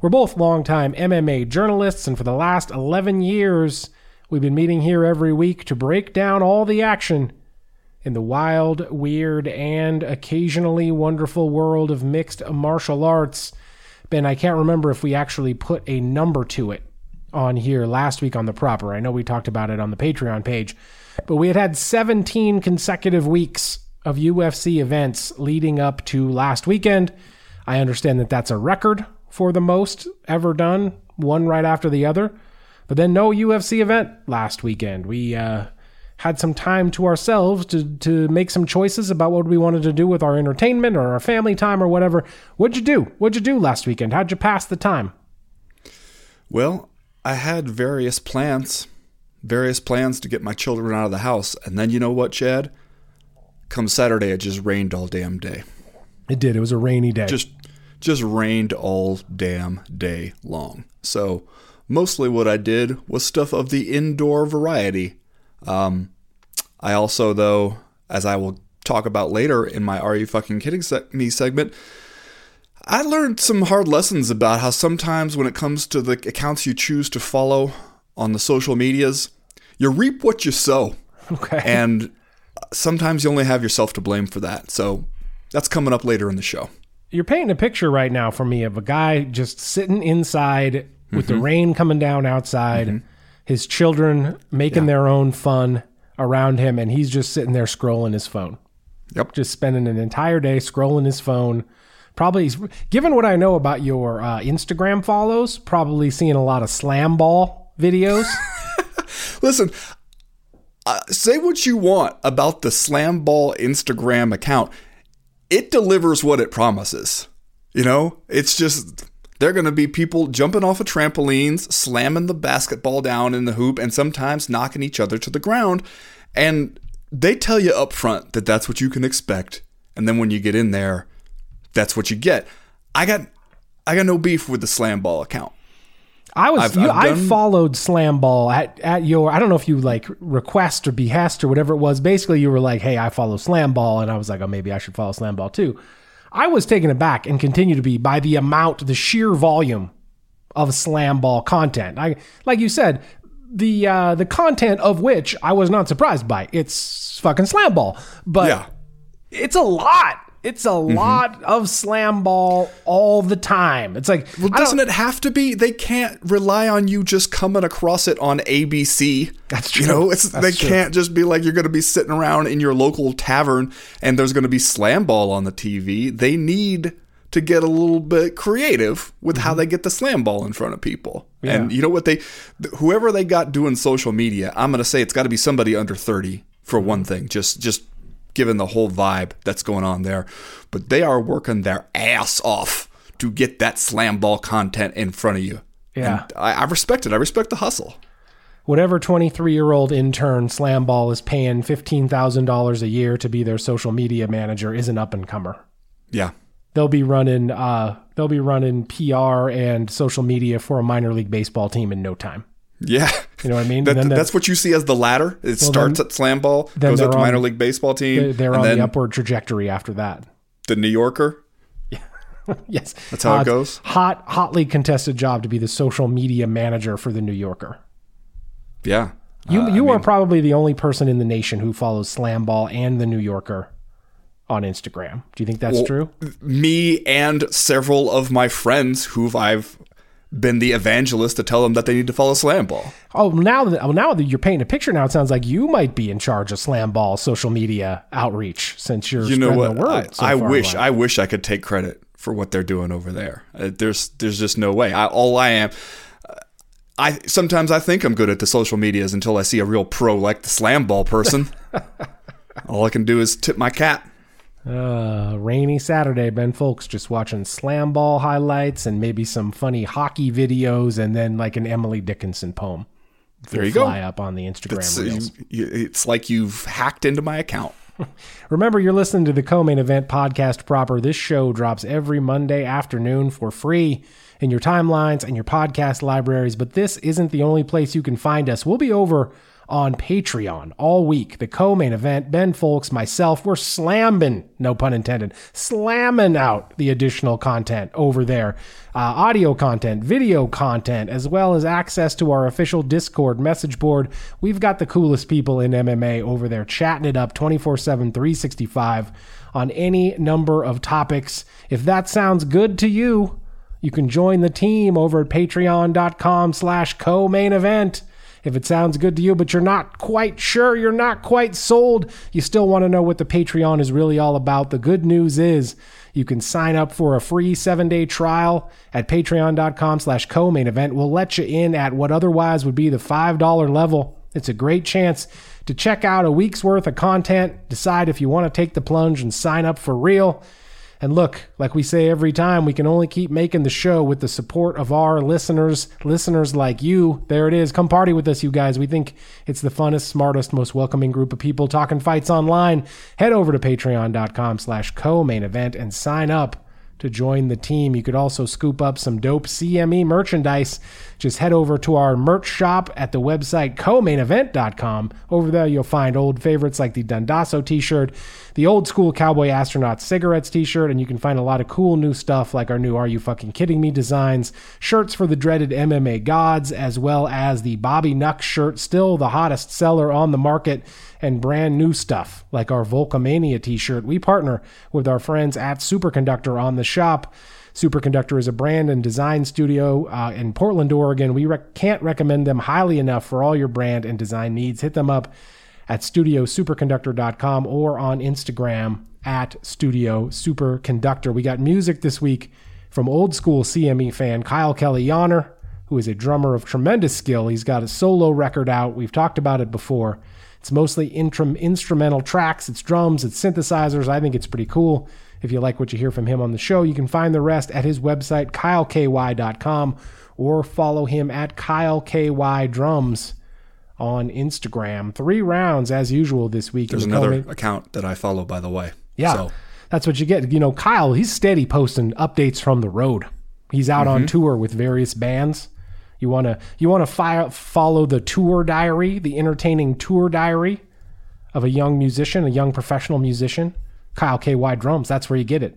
We're both longtime MMA journalists, and for the last 11 years, we've been meeting here every week to break down all the action in the wild, weird, and occasionally wonderful world of mixed martial arts. Ben, I can't remember if we actually put a number to it on here last week on the proper. I know we talked about it on the Patreon page, but we had had 17 consecutive weeks of UFC events leading up to last weekend. I understand that that's a record for the most ever done, one right after the other. But then no UFC event last weekend. We uh, had some time to ourselves to to make some choices about what we wanted to do with our entertainment or our family time or whatever. What'd you do? What'd you do last weekend? How'd you pass the time? Well, I had various plans, various plans to get my children out of the house, and then you know what, Chad? Come Saturday, it just rained all damn day. It did. It was a rainy day. Just just rained all damn day long. So mostly what I did was stuff of the indoor variety. Um, I also, though, as I will talk about later in my Are You Fucking Kidding Me segment, I learned some hard lessons about how sometimes when it comes to the accounts you choose to follow on the social medias, you reap what you sow. Okay. And sometimes you only have yourself to blame for that. So that's coming up later in the show you're painting a picture right now for me of a guy just sitting inside with mm-hmm. the rain coming down outside, mm-hmm. his children making yeah. their own fun around him, and he's just sitting there scrolling his phone. Yep. Just spending an entire day scrolling his phone. Probably, given what I know about your uh, Instagram follows, probably seeing a lot of slam ball videos. Listen, uh, say what you want about the slam ball Instagram account it delivers what it promises. You know, it's just they're going to be people jumping off of trampolines, slamming the basketball down in the hoop, and sometimes knocking each other to the ground. And they tell you up front that that's what you can expect. And then when you get in there, that's what you get. I got I got no beef with the slam ball account. I was I've, you, I've done, I followed Slam Ball at, at your I don't know if you like request or behest or whatever it was. Basically, you were like, "Hey, I follow Slam Ball," and I was like, "Oh, maybe I should follow Slam Ball too." I was taken aback and continue to be by the amount, the sheer volume of Slam Ball content. I like you said, the uh, the content of which I was not surprised by. It's fucking Slam Ball, but yeah. it's a lot. It's a mm-hmm. lot of slam ball all the time. It's like, well, doesn't it have to be? They can't rely on you just coming across it on ABC. That's true. You know, it's That's they true. can't just be like you're going to be sitting around in your local tavern and there's going to be slam ball on the TV. They need to get a little bit creative with how they get the slam ball in front of people. And you know what they, whoever they got doing social media, I'm gonna say it's got to be somebody under 30 for one thing. Just just given the whole vibe that's going on there, but they are working their ass off to get that slam ball content in front of you. Yeah. And I, I respect it. I respect the hustle. Whatever 23 year old intern Slam Ball is paying $15,000 a year to be their social media manager is an up and comer. Yeah. They'll be running uh, they'll be running PR and social media for a minor league baseball team in no time. Yeah. You know what I mean? That, Then that's what you see as the ladder. It starts then- at slam ball, goes up to on- minor league baseball team, They're, they're and on then the upward trajectory after that. the New Yorker. Yeah. yes, That's how it Uh, goes? Hot, hotly contested job to be the social media manager for the New Yorker. Yeah. You Uh, I you are mean, probably the only person in the nation who follows Slam Ball and the New Yorker on Instagram. Do you think that's well, true? Me and several of my friends who I've been the evangelist to tell them that they need to follow slam ball. Oh, now that oh, now that you're painting a picture, now it sounds like you might be in charge of Slam Ball social media outreach since you're You know spreading what? the word. I, so I wish. I wish I could take credit for what they're doing over there. Uh, there's there's just no way. I, all I am. uh, I sometimes I think I'm good at the social medias until I see a real pro like the slam ball person. all I can do is tip my cap. Uh, rainy Saturday, Ben Fowlkes just watching slam ball highlights and maybe some funny hockey videos and then like an Emily Dickinson poem. There you go. Fly up on the Instagram It's, reels. you- you- it's like you've hacked into my account. Remember, you're listening to the Co-Main Event podcast proper. This show drops every Monday afternoon for free in your timelines and your podcast libraries. But this isn't the only place you can find us. We'll be over on Patreon all week. The Co-Main Event, Ben Fowlkes, myself, we're slamming, no pun intended, slamming out the additional content over there. Uh, audio content, video content, as well as access to our official Discord message board. We've got the coolest people in MMA over there chatting it up 24 7, 365 on any number of topics. If that sounds good to you, you can join the team over at patreon.com slash co-main event. If it sounds good to you, but you're not quite sure, you're not quite sold, you still want to know what the Patreon is really all about, the good news is you can sign up for a free seven-day trial at patreon.com slash co-main event. We'll let you in at what otherwise would be the $5 level. It's a great chance to check out a week's worth of content, decide if you want to take the plunge and sign up for real. And look, like we say every time, we can only keep making the show with the support of our listeners, listeners like you. There it is. Come party with us, you guys. We think it's the funnest, smartest, most welcoming group of people talking fights online. Head over to patreon.com slash co-main event and sign up to join the team. You could also scoop up some dope CME merchandise. Just head over to our merch shop at the website co-mainevent.com. Over there, you'll find old favorites like the Dundasso t-shirt, the old school Cowboy Astronaut cigarettes t-shirt, and you can find a lot of cool new stuff like our new Are You Fucking Kidding Me designs, shirts for the dreaded MMA gods, as well as the Bobby Nuck shirt, still the hottest seller on the market, and brand new stuff like our Volcomania t-shirt. We partner with our friends at Superconductor on the shop. Superconductor is a brand and design studio uh, in Portland, Oregon. We rec- can't recommend them highly enough for all your brand and design needs. Hit them up at studiosuperconductor.com or on Instagram at Studio Superconductor. We got music this week from old school CME fan Kyle Kelly Yahner, who is a drummer of tremendous skill. He's got a solo record out. We've talked about it before. It's mostly intrum- instrumental tracks, it's drums, it's synthesizers. I think it's pretty cool. If you like what you hear from him on the show, you can find the rest at his website, kyleky.com, or follow him at kyleky.drums on Instagram. Three rounds as usual this week. There's another co-main- account that I follow, by the way. yeah, So, that's what you get. You know, Kyle, he's steady posting updates from the road. He's out on mm-hmm. tour with various bands. You want to you want to fi- follow the tour diary, the entertaining tour diary of a young musician, a young professional musician. Kyle KY drums. That's where you get it.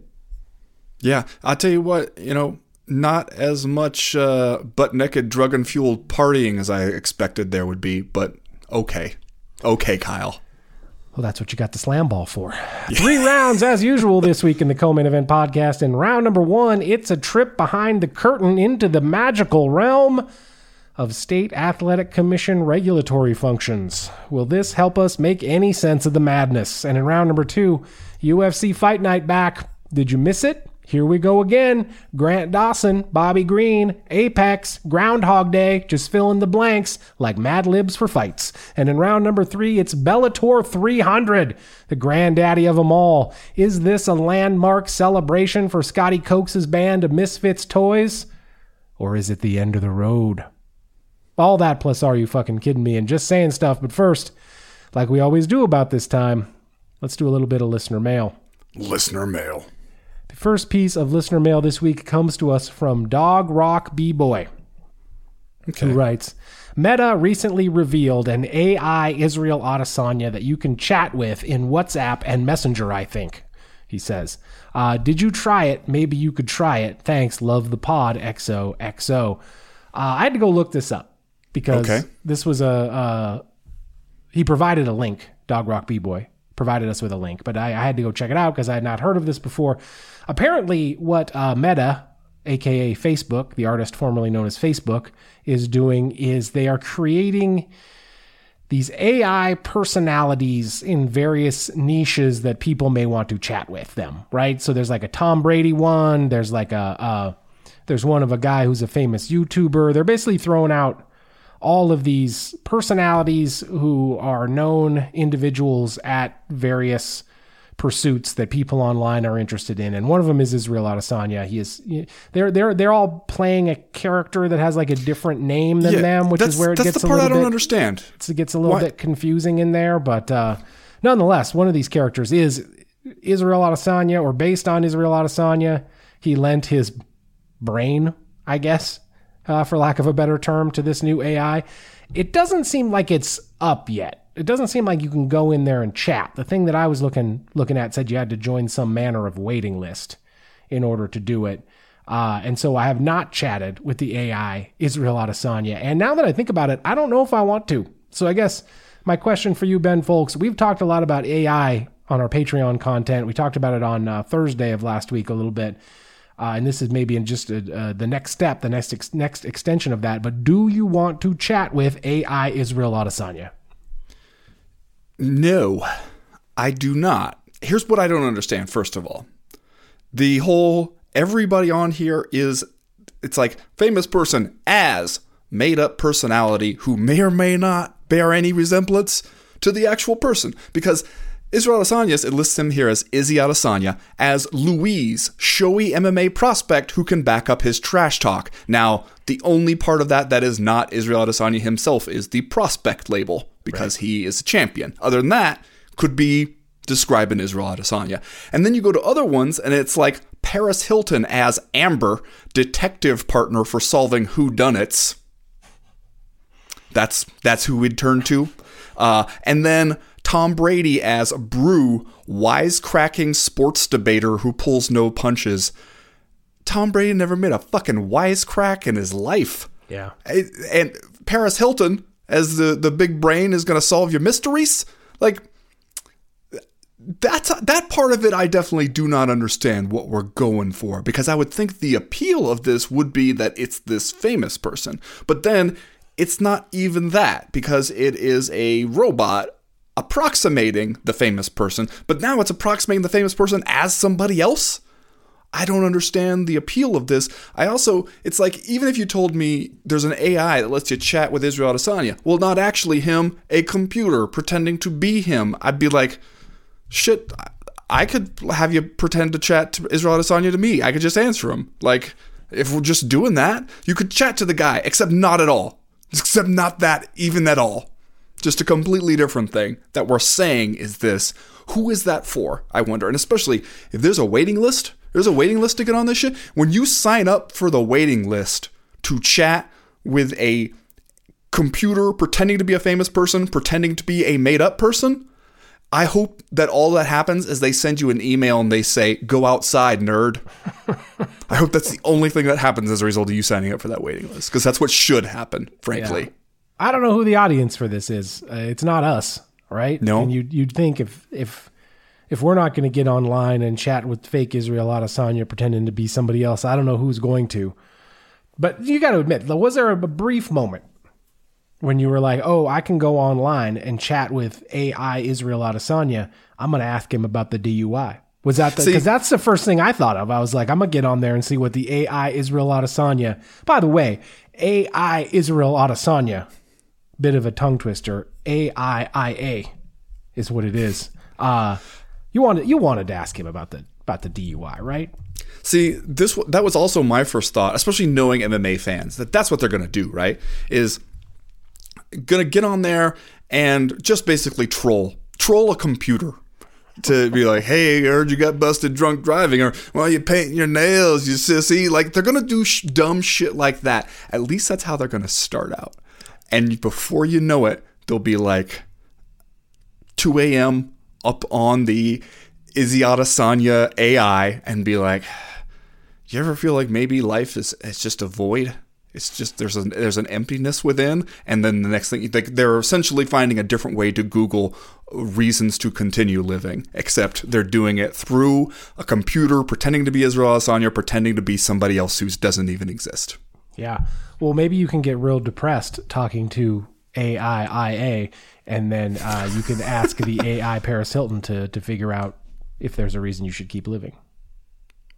yeah, I'll tell you what, you know, not as much uh, butt naked, drug and fueled partying as I expected there would be, but okay. Okay, Kyle. Well, that's what you got the slam ball for. Three rounds as usual this week in the co-main event podcast. In round number one, it's a trip behind the curtain into the magical realm of state athletic commission regulatory functions. Will this help us make any sense of the madness? And in round number two, UFC Fight Night back. Did you miss it? here we go again. Grant Dawson, Bobby Green, Apex, Groundhog Day, just fill in the blanks like Mad Libs for fights. And in round number three, it's Bellator 300, the granddaddy of them all. Is this a landmark celebration for Scotty Cokes' band of Misfits Toys? Or is it the end of the road? All that plus are you fucking kidding me and just saying stuff. But first, like we always do about this time, let's do a little bit of listener mail. Listener mail. The first piece of listener mail this week comes to us from Dog Rock B Boy, Okay. who writes Meta recently revealed an AI Israel Adesanya that you can chat with in WhatsApp and Messenger, I think, he says. Uh, did you try it? Maybe you could try it. Thanks. Love the pod. XOXO. Uh, I had to go look this up because Okay. this was a. Uh, he provided a link. Dog Rock B Boy provided us with a link, but I, I had to go check it out because I had not heard of this before. Apparently, what uh, Meta, aka Facebook, the artist formerly known as Facebook, is doing is they are creating these AI personalities in various niches that people may want to chat with them, right? So there's like a Tom Brady one, there's like a uh, there's one of a guy who's a famous YouTuber. They're basically throwing out all of these personalities who are known individuals at various pursuits that people online are interested in, and one of them is Israel Adesanya. He is they're they're they're all playing a character that has like a different name than them, which is where it that's gets the a part little I don't bit understand. it gets a little Why- bit confusing in there, but uh, nonetheless, one of these characters is Israel Adesanya, or based on Israel Adesanya. He lent his brain, I guess, uh, for lack of a better term, to this new AI. It doesn't seem like it's up yet. It doesn't seem like you can go in there and chat. The thing that I was looking looking at said you had to join some manner of waiting list in order to do it. Uh, and so I have not chatted with the AI Israel Adesanya. And now that I think about it, I don't know if I want to. So I guess my question for you, Ben Fowlkes, we've talked a lot about AI on our Patreon content. We talked about it on uh, Thursday of last week a little bit. Uh, and this is maybe in just uh uh, the next step, the next ex- next extension of that. But do you want to chat with AI Israel Adesanya? No, I do not. Here's what I don't understand, first of all. The whole everybody on here is it's like famous person as made up personality who may or may not bear any resemblance to the actual person. Because Israel Adesanya, it lists him here as Izzy Adesanya, as Louise, showy MMA prospect who can back up his trash talk. Now, the only part of that that is not Israel Adesanya himself is the prospect label, because he is a champion. Other than that, could be describing Israel Adesanya. And then you go to other ones, and it's like Paris Hilton as Amber, detective partner for solving whodunits. That's that's who we'd turn to. Uh, and then Tom Brady as a Bru, wisecracking sports debater who pulls no punches. Tom Brady never made a fucking wisecrack in his life. Yeah. And and Paris Hilton as the the big brain is going to solve your mysteries. Like that's that part of it I definitely do not understand what we're going for because I would think the appeal of this would be that it's this famous person. But then it's not even that because it is a robot approximating the famous person, but now it's approximating the famous person as somebody else. I don't understand the appeal of this. I also, it's like, even if you told me there's an AI that lets you chat with Israel Adesanya, well, not actually him, a computer pretending to be him, I'd be like, shit, I could have you pretend to chat to Israel Adesanya to me. I could just answer him. Like, if we're just doing that, you could chat to the guy, except not at all. Except not that, even at all. Just a completely different thing that we're saying is this. Who is that for? I wonder. And especially if there's a waiting list, there's a waiting list to get on this shit. When you sign up for the waiting list to chat with a computer pretending to be a famous person, pretending to be a made up person, I hope that all that happens is they send you an email and they say, go outside, nerd. I hope that's the only thing that happens as a result of you signing up for that waiting list, because that's what should happen, frankly. Yeah. I don't know who the audience for this is. Uh, it's not us, right? No. And you'd you'd think if if if we're not going to get online and chat with fake Israel Adesanya pretending to be somebody else, I don't know who's going to. But you got to admit, was there a brief moment when you were like, "Oh, I can go online and chat with AI Israel Adesanya. I'm going to ask him about the DUI." Was that because that's the first thing I thought of? I was like, I'm gonna get on there and see what the AI Israel Adesanya. By the way, AI Israel Adesanya, bit of a tongue twister. A I I A is what it is. Uh you wanted you wanted to ask him about the about the DUI, right? See, this that was also my first thought, especially knowing MMA fans that that's what they're going to do, right? Is going to get on there and just basically troll, troll a computer to be like, "Hey, I heard you got busted drunk driving," or "Well, you painting your nails, you sissy." Like they're to do sh- dumb shit like that. At least that's how they're to start out. And before you know it, they'll be like, 2 a.m. up on the Izzy Adesanya AI and be like, you ever feel like maybe life is it's just a void? It's just there's a there's an emptiness within." And then the next thing, they, they're essentially finding a different way to Google reasons to continue living, except they're doing it through a computer, pretending to be Israel Adesanya, pretending to be somebody else who doesn't even exist. Yeah. Well, maybe you can get real depressed talking to AIIA, and then uh, you can ask the AI Paris Hilton to to figure out if there's a reason you should keep living.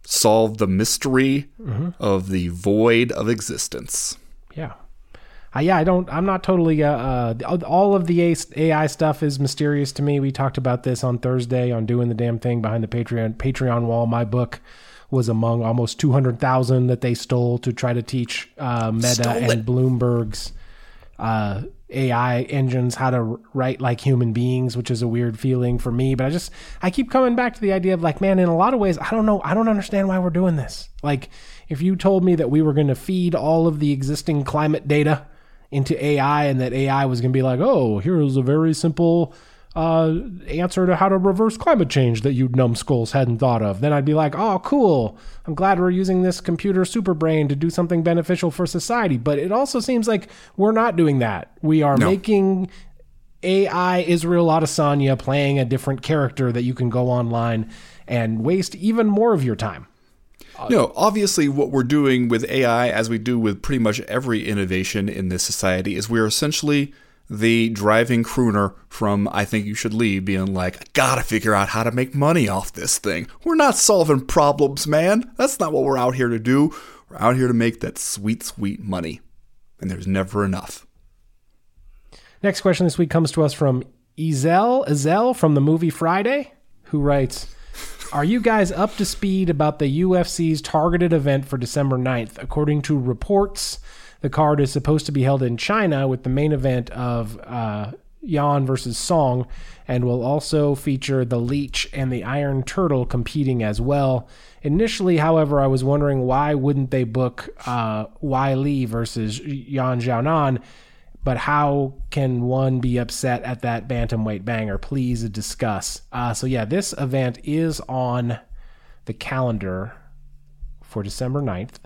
Solve the mystery of the void of existence. Yeah. Uh, yeah, I don't. I'm not totally. Uh, uh, all of the AI stuff is mysterious to me. We talked about this on Thursday on doing the damn thing behind the Patreon Patreon wall. My book was among almost 200,000 that they stole to try to teach uh, Meta and Bloomberg's uh, AI engines how to write like human beings, which is a weird feeling for me. But I just I keep coming back to the idea of like, man, in a lot of ways, I don't know, I don't understand why we're doing this. Like, if you told me that we were going to feed all of the existing climate data into AI and that AI was going to be like, oh, here's a very simple uh, answer to how to reverse climate change that you numbskulls hadn't thought of, then I'd be like, oh, cool. I'm glad we're using this computer super brain to do something beneficial for society. But it also seems like we're not doing that. We are making AI Israel Adesanya playing a different character that you can go online and waste even more of your time. No, obviously, what we're doing with AI, as we do with pretty much every innovation in this society, is we're essentially the driving crooner from I Think You Should Leave being like, I gotta figure out how to make money off this thing. We're not solving problems, man. That's not what we're out here to do. We're out here to make that sweet, sweet money. And there's never enough. Next question this week comes to us from Ezal Ezal from the movie Friday, who writes, Are you guys up to speed about the UFC's targeted event for December 9th? According to reports, the card is supposed to be held in China with the main event of uh, Yan versus Song, and will also feature the Leech and the Iron Turtle competing as well. Initially, however, I was wondering why wouldn't they book uh, Weili versus Yan Xiaonan? but how can one be upset at that bantamweight banger? Please discuss. Uh, so yeah, this event is on the calendar for December 9th,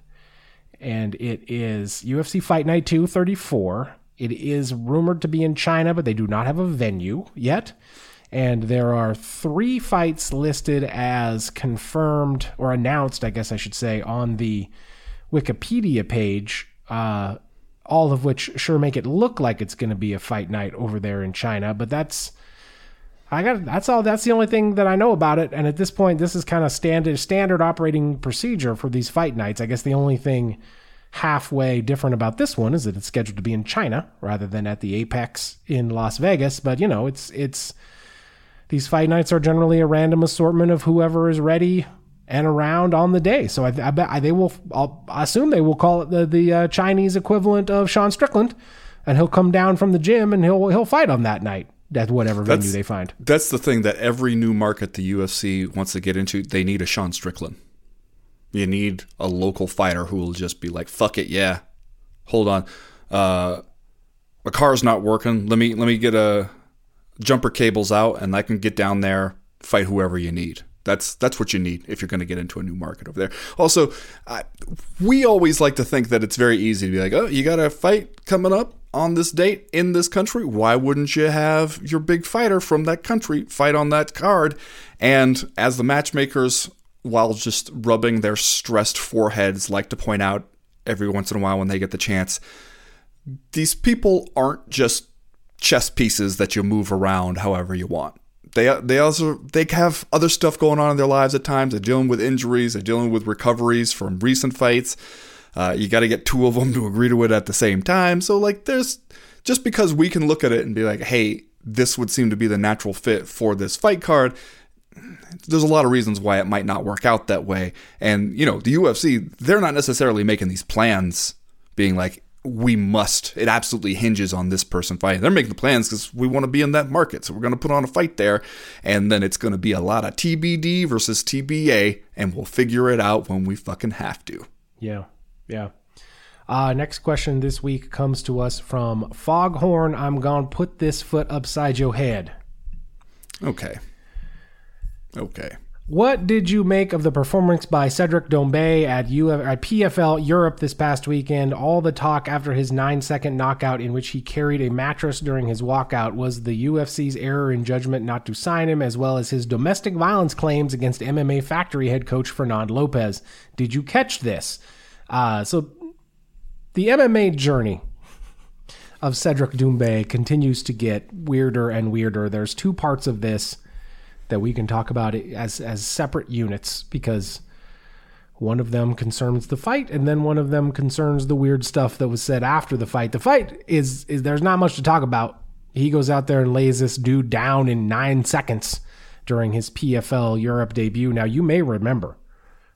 and it is UFC Fight Night 234. It is rumored to be in China, but they do not have a venue yet. And there are three fights listed as confirmed or announced, I guess I should say, on the Wikipedia page. Uh, all of which sure make it look like it's going to be a fight night over there in China, but that's I got that's all that's the only thing that I know about it and at this point this is kind of standard standard operating procedure for these fight nights. I guess the only thing halfway different about this one is that it's scheduled to be in China rather than at the Apex in Las Vegas, but you know, it's it's these fight nights are generally a random assortment of whoever is ready and around on the day. So I, I bet I, they will. I'll assume they will call it the the uh, Chinese equivalent of Sean Strickland, and he'll come down from the gym and he'll he'll fight on that night at whatever venue they find. That's the thing that every new market the UFC wants to get into, they need a Sean Strickland. You need a local fighter who will just be like, "Fuck it, yeah. Hold on, uh, my car's not working. Let me let me get a jumper cables out, and I can get down there, fight whoever you need." That's that's what you need if you're going to get into a new market over there. Also, I, we always like to think that it's very easy to be like, "Oh, you got a fight coming up on this date in this country. Why wouldn't you have your big fighter from that country fight on that card?" And as the matchmakers, while just rubbing their stressed foreheads, like to point out every once in a while when they get the chance, these people aren't just chess pieces that you move around however you want. they they also they have other stuff going on in their lives at times. They're dealing with injuries. They're dealing with recoveries from recent fights. Uh, you got to get two of them to agree to it at the same time. So like, there's just because we can look at it and be like, hey, this would seem to be the natural fit for this fight card. There's a lot of reasons why it might not work out that way. And, you know, the UFC, they're not necessarily making these plans being like, we must. It absolutely hinges on this person fighting. They're making the plans because we want to be in that market. So we're going to put on a fight there. And then it's going to be a lot of TBD versus TBA. And we'll figure it out when we fucking have to. Yeah. Yeah. Uh, next question this week comes to us from Foghorn. I'm going to put this foot upside your head. Okay. Okay. What did you make of the performance by Cedric Doumbé at, Uf- at PFL Europe this past weekend? All the talk after his nine second knockout, in which he carried a mattress during his walkout, was the UFC's error in judgment not to sign him, as well as his domestic violence claims against MMA Factory head coach Fernand Lopez. Did you catch this? Uh, so, the MMA journey of Cedric Doumbé continues to get weirder and weirder. There's two parts of this that we can talk about as as separate units because one of them concerns the fight and then one of them concerns the weird stuff that was said after the fight. The fight is is there's not much to talk about. He goes out there and lays this dude down in 9 seconds during his PFL Europe debut. Now you may remember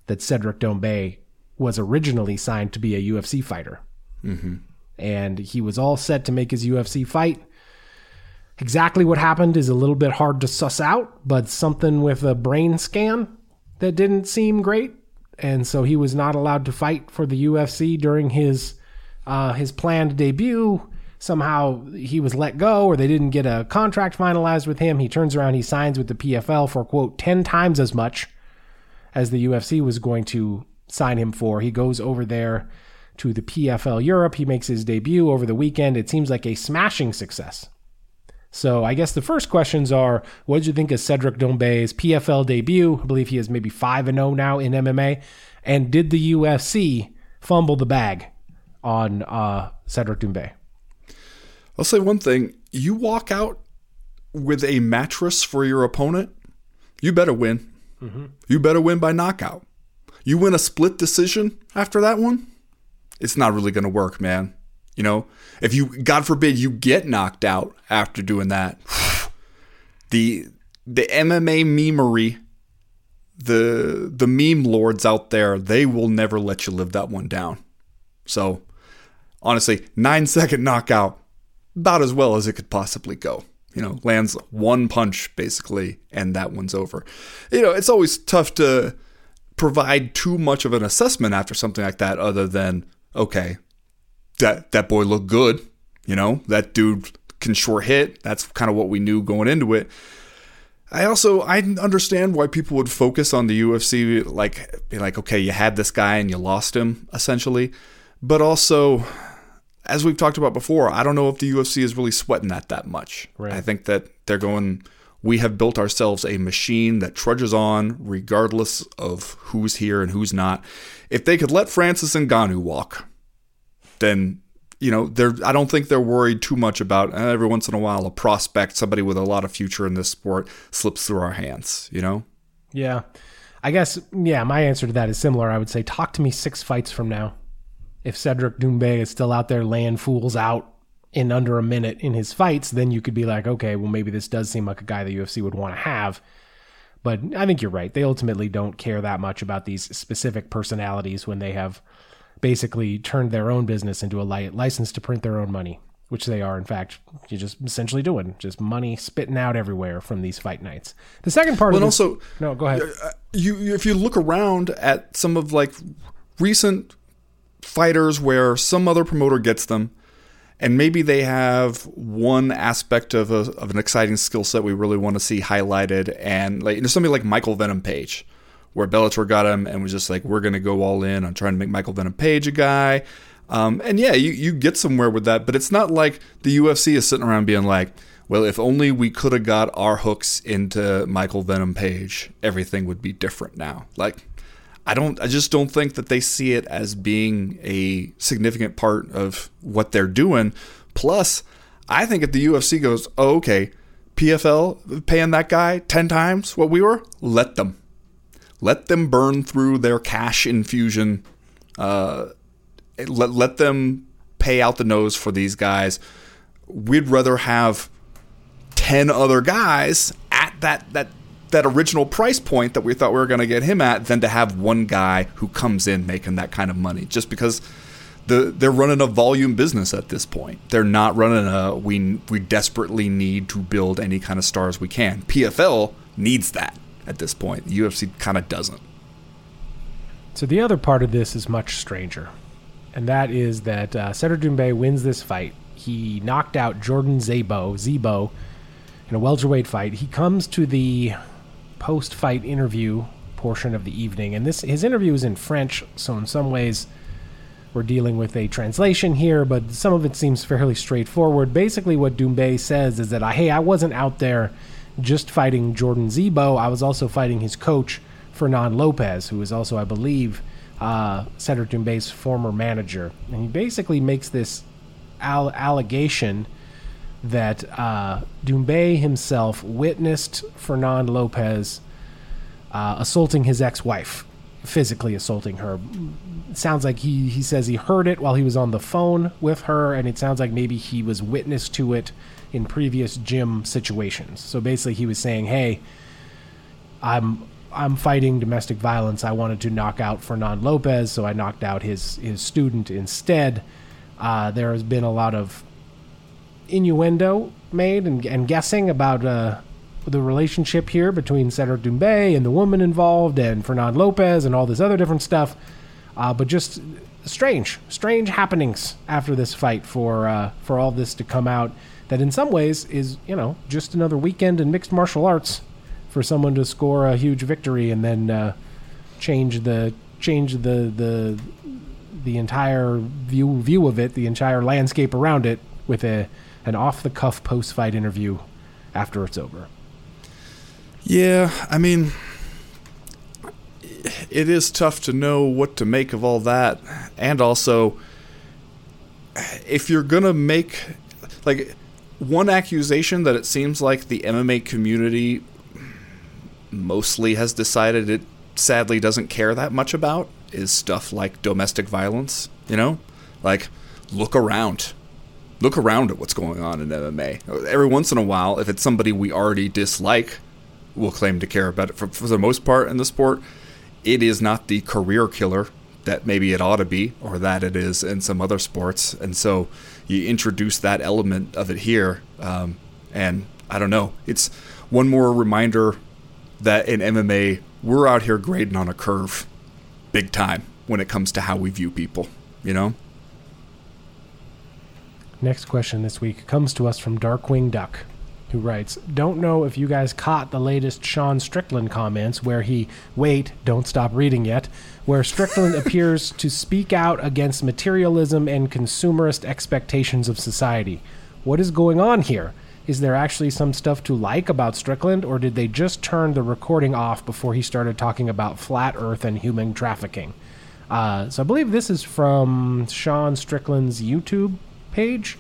that Cedric Doumbé was originally signed to be a UFC fighter. Mm-hmm. And he was all set to make his UFC fight. Exactly what happened is a little bit hard to suss out, but something with a brain scan that didn't seem great. And so he was not allowed to fight for the UFC during his uh, his planned debut. Somehow he was let go, or they didn't get a contract finalized with him. He turns around, he signs with the PFL for quote ten times as much as the UFC was going to sign him for. He goes over there to the PFL Europe. He makes his debut over the weekend. It seems like a smashing success. So I guess the first questions are: What did you think of Cedric Doumbé's PFL debut? I believe he is maybe five and zero now in MMA. And did the UFC fumble the bag on uh, Cedric Doumbé? I'll say one thing: you walk out with a mattress for your opponent, you better win. Mm-hmm. You better win by knockout. You win a split decision after that one, it's not really going to work, man. You know, if you, God forbid, you get knocked out after doing that, the the MMA memery, the the meme lords out there, they will never let you live that one down. So, honestly, nine second knockout, about as well as it could possibly go. You know, lands one punch basically, and that one's over. You know, it's always tough to provide too much of an assessment after something like that, other than okay, that that boy looked good. You know, that dude can short hit. That's kind of what we knew going into it. I also I understand why people would focus on the UFC, like be like, okay, you had this guy and you lost him essentially, but also. As we've talked about before, I don't know if the UFC is really sweating that that much. Right. I think that they're going we have built ourselves a machine that trudges on regardless of who's here and who's not. If they could let Francis Ngannou walk, then you know they're I don't think they're worried too much about uh, every once in a while a prospect, somebody with a lot of future in this sport slips through our hands. You know. Yeah, I guess yeah. My answer to that is similar. I would say talk to me six fights from now if Cedric Doumbé is still out there laying fools out in under a minute in his fights, then you could be like, okay, well, maybe this does seem like a guy the UFC would want to have. But I think you're right. They ultimately don't care that much about these specific personalities when they have basically turned their own business into a license to print their own money, which they are, in fact, you're just essentially doing. Just money spitting out everywhere from these fight nights. The second part well, of this, also, no, go ahead. Uh, you, if you look around at some of like recent fighters where some other promoter gets them, and maybe they have one aspect of, a, of an exciting skill set we really want to see highlighted, and like know, somebody like Michael Venom Page, where Bellator got him and was just like, we're going to go all in on trying to make Michael Venom Page a guy. Um, and yeah, you, you get somewhere with that, but it's not like the UFC is sitting around being like, well, if only we could have got our hooks into Michael Venom Page, everything would be different now. Like, I don't I just don't think that they see it as being a significant part of what they're doing. Plus, I think if the UFC goes, "Oh, okay, PFL paying that guy 10 times what we were, let them. Let them burn through their cash infusion. Uh, let, let them pay out the nose for these guys. We'd rather have 10 other guys at that, that, that original price point that we thought we were going to get him at than to have one guy who comes in making that kind of money just because the, they're running a volume business at this point. They're not running a we we desperately need to build any kind of stars we can. PFL needs that at this point. The UFC kind of doesn't. So the other part of this is much stranger, and that is that uh, Cedric Doumbé wins this fight. He knocked out Jordan Zabo Zebo in a welterweight fight. He comes to the post-fight interview portion of the evening, and this his interview is in French, so in some ways we're dealing with a translation here, but some of it seems fairly straightforward. Basically, what Doumbé says is that, hey, I wasn't out there just fighting Jordan Zebo. I was also fighting his coach, Fernand Lopez, who is also, I believe, uh, Cedric Doumbé's former manager. And he basically makes this al- allegation that uh, Doumbé himself witnessed Fernand Lopez uh, assaulting his ex-wife, physically assaulting her sounds like he, he says he heard it while he was on the phone with her, and it sounds like maybe he was witness to it in previous gym situations. So basically, he was saying, "Hey, I'm I'm fighting domestic violence. I wanted to knock out Fernand Lopez, so I knocked out his his student instead." Uh, there has been a lot of innuendo made and, and guessing about uh, the relationship here between Cedric Doumbé and the woman involved, and Fernand Lopez, and all this other different stuff. Uh, but just strange, strange happenings after this fight for uh, for all this to come out. That in some ways is you know just another weekend in mixed martial arts for someone to score a huge victory and then uh, change the change the the the entire view view of it, the entire landscape around it, with a an off the cuff post fight interview after it's over. Yeah, I mean, it is tough to know what to make of all that, and also if you're gonna make like one accusation that it seems like the MMA community mostly has decided it sadly doesn't care that much about is stuff like domestic violence. You know, like look around. Look around at what's going on in MMA. Every once in a while, if it's somebody we already dislike, we'll claim to care about it. For, for the most part in the sport, it is not the career killer that maybe it ought to be or that it is in some other sports. And so you introduce that element of it here. Um, and I don't know, it's one more reminder that in MMA, we're out here grading on a curve big time when it comes to how we view people, you know? Next question this week comes to us from Darkwing Duck who writes, Don't know if you guys caught the latest Sean Strickland comments where he, wait, don't stop reading yet, where Strickland appears to speak out against materialism and consumerist expectations of society. What is going on here? Is there actually some stuff to like about Strickland, or did they just turn the recording off before he started talking about flat Earth and human trafficking? Uh, so I believe this is from Sean Strickland's YouTube page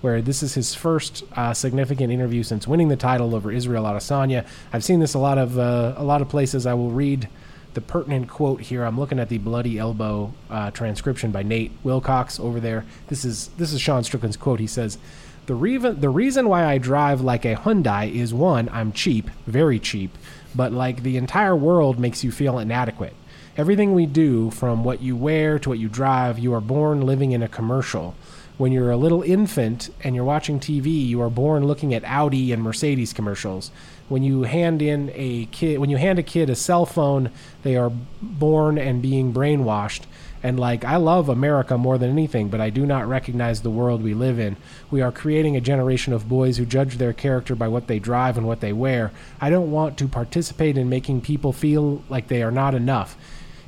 where this is his first uh, significant interview since winning the title over Israel Adesanya. I've seen this a lot of uh, a lot of places. I will read the pertinent quote here. I'm looking at the bloody elbow uh, transcription by Nate Wilcox over there. This is this is Sean Strickland's quote. He says. The, reason the reason why I drive like a Hyundai is one, I'm cheap, very cheap, but like the entire world makes you feel inadequate. Everything we do, from what you wear to what you drive, you are born living in a commercial when you're a little infant and you're watching TV, you are born looking at Audi and Mercedes commercials. When you hand in a kid, when you hand a kid a cell phone, they are born and being brainwashed. And like, I love America more than anything, but I do not recognize the world we live in. We are creating a generation of boys who judge their character by what they drive and what they wear. I don't want to participate in making people feel like they are not enough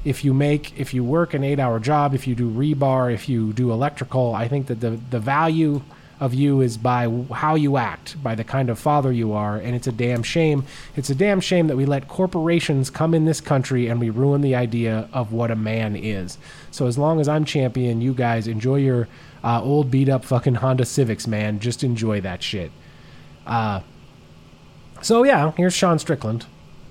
if you make if you work an eight hour job if you do rebar if you do electrical i think that the the value of you is by how you act by the kind of father you are and it's a damn shame. It's a damn shame that we let corporations come in this country and we ruin the idea of what a man is. So as long as i'm champion you guys enjoy your uh, old beat up fucking honda civics man. Just enjoy that shit. Uh, So yeah, here's Sean Strickland,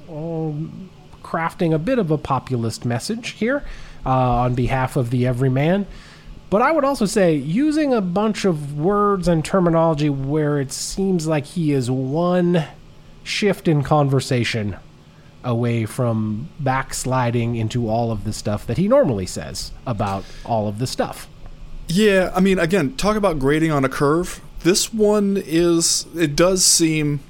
um, crafting a bit of a populist message here uh, on behalf of the everyman. But I would also say using a bunch of words and terminology where it seems like he is one shift in conversation away from backsliding into all of the stuff that he normally says about all of the stuff. Yeah, I mean, again, talk about grading on a curve. This one is, it does seem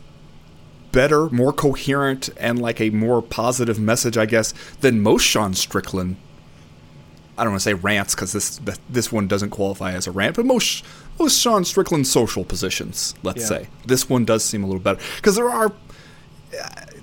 better, more coherent, and like a more positive message, I guess, than most Sean Strickland. I don't want to say rants because this this one doesn't qualify as a rant, but most most Sean Strickland social positions, let's yeah. say, this one does seem a little better. Because there are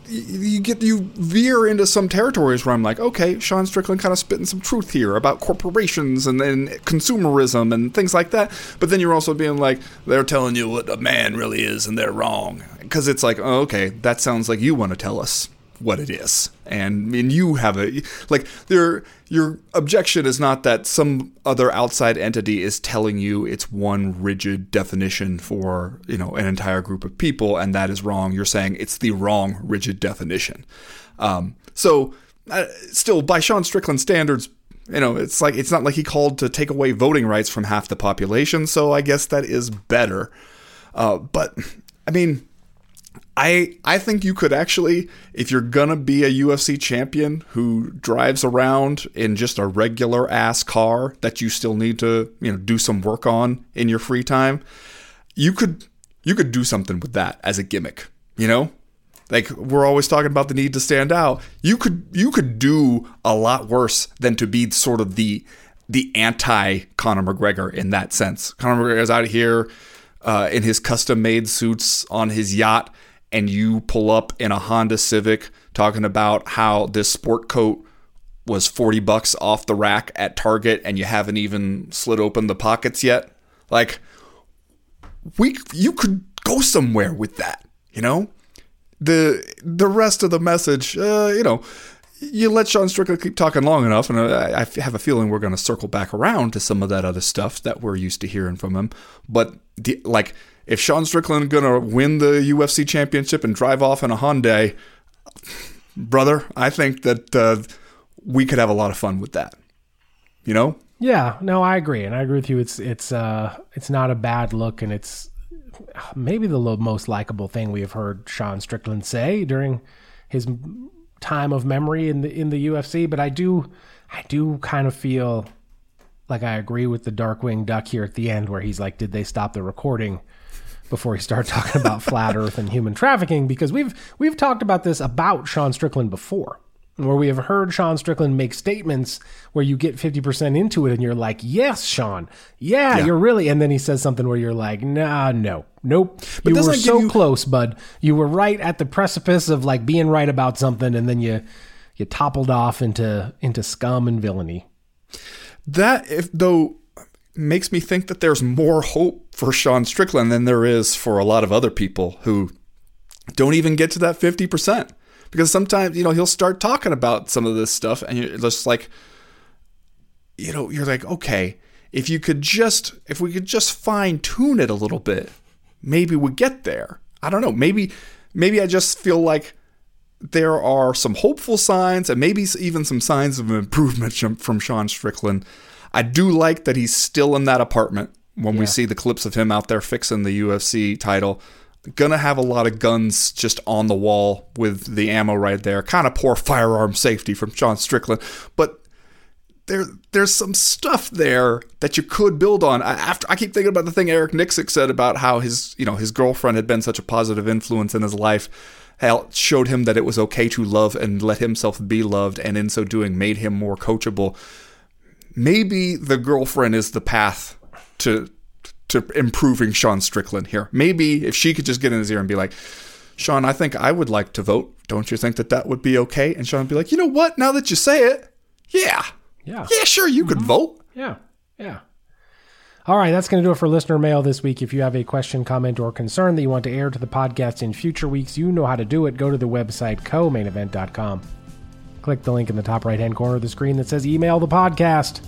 you get you veer into some territories where I'm like, okay, Sean Strickland kind of spitting some truth here about corporations and then consumerism and things like that. But then you're also being like, they're telling you what a man really is and they're wrong because it's like, oh, okay, that sounds like you want to tell us what it is. And, and you have a like there your objection is not that some other outside entity is telling you it's one rigid definition for, you know, an entire group of people and that is wrong. You're saying it's the wrong rigid definition. Um, so uh, still by Sean Strickland standards, you know, it's like it's not like he called to take away voting rights from half the population, so I guess that is better. Uh, but I mean, I I think you could actually, if you're gonna be a UFC champion who drives around in just a regular ass car that you still need to you know do some work on in your free time, you could you could do something with that as a gimmick. You know, like we're always talking about the need to stand out. You could you could do a lot worse than to be sort of the the anti Conor McGregor in that sense. Conor McGregor's out here uh, in his custom made suits on his yacht and you pull up in a Honda Civic talking about how this sport coat was 40 bucks off the rack at Target and you haven't even slid open the pockets yet. Like we you could go somewhere with that, you know? The the rest of the message, uh, you know, you let Sean Strickland keep talking long enough, and I, I have a feeling we're going to circle back around to some of that other stuff that we're used to hearing from him. But the, like if Sean Strickland gonna win the UFC championship and drive off in a Hyundai, brother, I think that uh, we could have a lot of fun with that. You know? Yeah, no, I agree, and I agree with you. It's it's uh it's not a bad look, and it's maybe the most likable thing we have heard Sean Strickland say during his time of memory in the in the UFC. But I do I do kind of feel like I agree with the Darkwing Duck here at the end, where he's like, "Did they stop the recording?" Before we start talking about flat Earth and human trafficking, because we've we've talked about this about Sean Strickland before, where we have heard Sean Strickland make statements where you get fifty percent into it and you're like, "Yes, Sean, yeah, yeah, you're really," and then he says something where you're like, "Nah, no, nope, but you were so you... close, bud. You were right at the precipice of like being right about something, and then you you toppled off into into scum and villainy." That if though makes me think that there's more hope for Sean Strickland than there is for a lot of other people who don't even get to that 50%. Because sometimes, you know, he'll start talking about some of this stuff and you're just like, you know, you're like, okay, if you could just, if we could just fine tune it a little bit, maybe we get there. I don't know. Maybe, maybe I just feel like there are some hopeful signs and maybe even some signs of improvement from Sean Strickland I do like that he's still in that apartment when yeah. we see the clips of him out there fixing the UFC title. Gonna have a lot of guns just on the wall with the ammo right there. Kind of poor firearm safety from Sean Strickland, but there there's some stuff there that you could build on. I, after I keep thinking about the thing Eric Nicksick said about how his you know his girlfriend had been such a positive influence in his life, showed him that it was okay to love and let himself be loved, and in so doing made him more coachable maybe the girlfriend is the path to to improving Sean Strickland here. Maybe if she could just get in his ear and be like, Sean, I think I would like to vote. Don't you think that that would be okay? And Sean would be like, you know what? Now that you say it, yeah, yeah, yeah, sure, you mm-hmm. could vote. Yeah, yeah. All right, that's going to do it for listener mail this week. If you have a question, comment, or concern that you want to air to the podcast in future weeks, you know how to do it. Go to the website co-mainevent.com. Click the link in the top right hand corner of the screen that says email the podcast.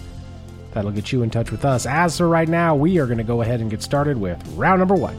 That'll get you in touch with us. As for right now, we are going to go ahead and get started with round number one.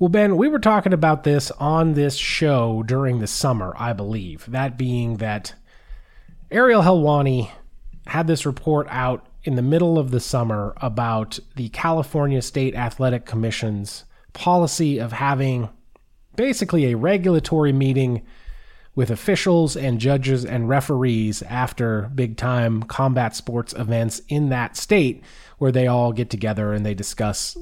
Well, Ben, we were talking about this on this show during the summer, I believe. That being that Ariel Helwani had this report out in the middle of the summer about the California State Athletic Commission's policy of having basically a regulatory meeting with officials and judges and referees after big time combat sports events in that state where they all get together and they discuss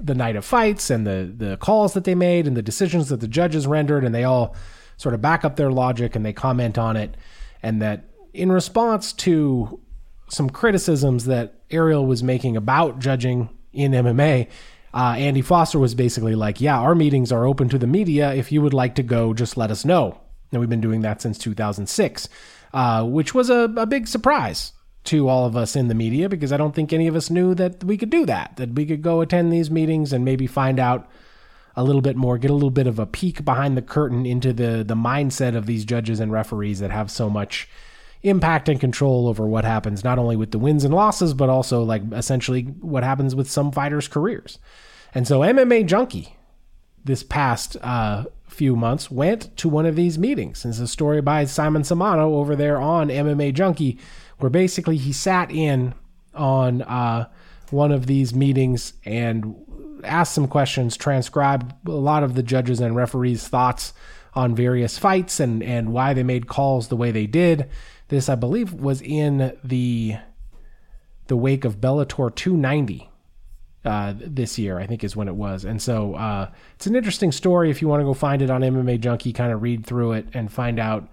the night of fights and the the calls that they made and the decisions that the judges rendered and they all sort of back up their logic and they comment on it and that in response to some criticisms that Ariel was making about judging in MMA uh, Andy Foster was basically like, "Yeah, our meetings are open to the media. If you would like to go, just let us know." And we've been doing that since 2006, uh, which was a, a big surprise to all of us in the media because I don't think any of us knew that we could do that, that we could go attend these meetings and maybe find out a little bit more, get a little bit of a peek behind the curtain into the the mindset of these judges and referees that have so much impact and control over what happens not only with the wins and losses but also like essentially what happens with some fighters' careers. And so MMA Junkie this past uh, few months went to one of these meetings. It's a story by Simon Samano over there on MMA Junkie where basically he sat in on uh, one of these meetings and asked some questions, transcribed a lot of the judges and referees' thoughts on various fights and, and why they made calls the way they did. This, I believe, was in the the wake of Bellator 290 uh, this year, I think is when it was. And so uh, it's an interesting story if you want to go find it on MMA Junkie, kind of read through it and find out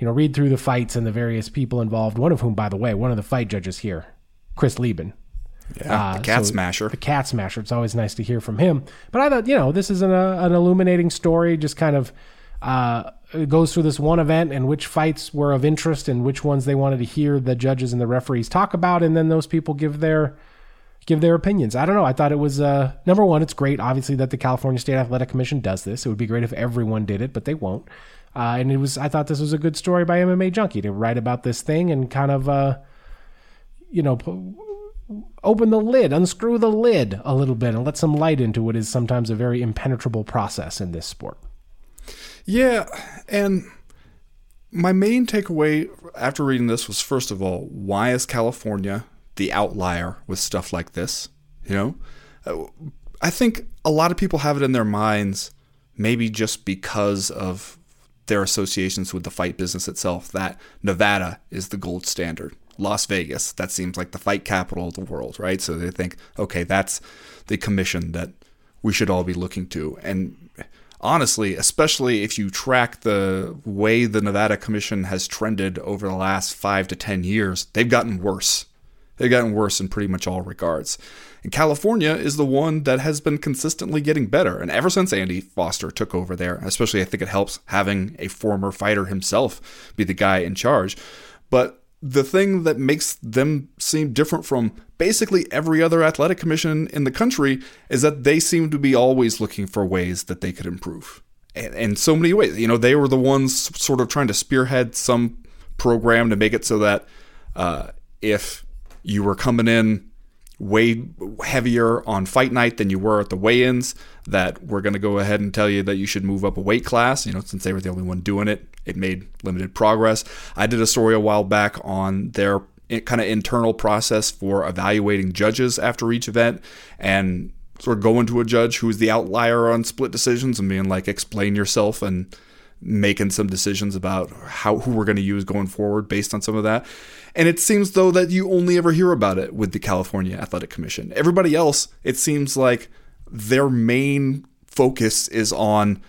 you know, read through the fights and the various people involved. One of whom, by the way, one of the fight judges here, Chris Lieben. Yeah, uh, the cat so smasher. The cat smasher. It's always nice to hear from him. But I thought, you know, this is an, uh, an illuminating story. Just kind of uh, goes through this one event and which fights were of interest and which ones they wanted to hear the judges and the referees talk about, and then those people give their give their opinions. I don't know. I thought it was uh, number one. It's great, obviously, that the California State Athletic Commission does this. It would be great if everyone did it, but they won't. Uh, and it was I thought this was a good story by MMA Junkie to write about this thing and kind of uh, you know open the lid, unscrew the lid a little bit, and let some light into what is sometimes a very impenetrable process in this sport. Yeah, and my main takeaway after reading this was first of all, why is California the outlier with stuff like this? You know, uh, I think a lot of people have it in their minds, maybe just because of their associations with the fight business itself that Nevada is the gold standard. Las Vegas, that seems like the fight capital of the world, right? So they think, okay, that's the commission that we should all be looking to. And honestly, especially if you track the way the Nevada Commission has trended over the last five to 10 years, they've gotten worse. They've gotten worse in pretty much all regards. And California is the one that has been consistently getting better. And ever since Andy Foster took over there, especially I think it helps having a former fighter himself be the guy in charge. But the thing that makes them seem different from basically every other athletic commission in the country is that they seem to be always looking for ways that they could improve. In so many ways. You know, they were the ones sort of trying to spearhead some program to make it so that uh, if you were coming in way heavier on fight night than you were at the weigh-ins that we're going to go ahead and tell you that you should move up a weight class you know since they were the only one doing it. It made limited progress. I did a story a while back on their eh, kind of internal process for evaluating judges after each event and sort of going to a judge who's the outlier on split decisions and being like explain yourself and making some decisions about how who we're going to use going forward based on some of that and it seems though that you only ever hear about it with the California Athletic Commission. Everybody else, it seems like their main focus is on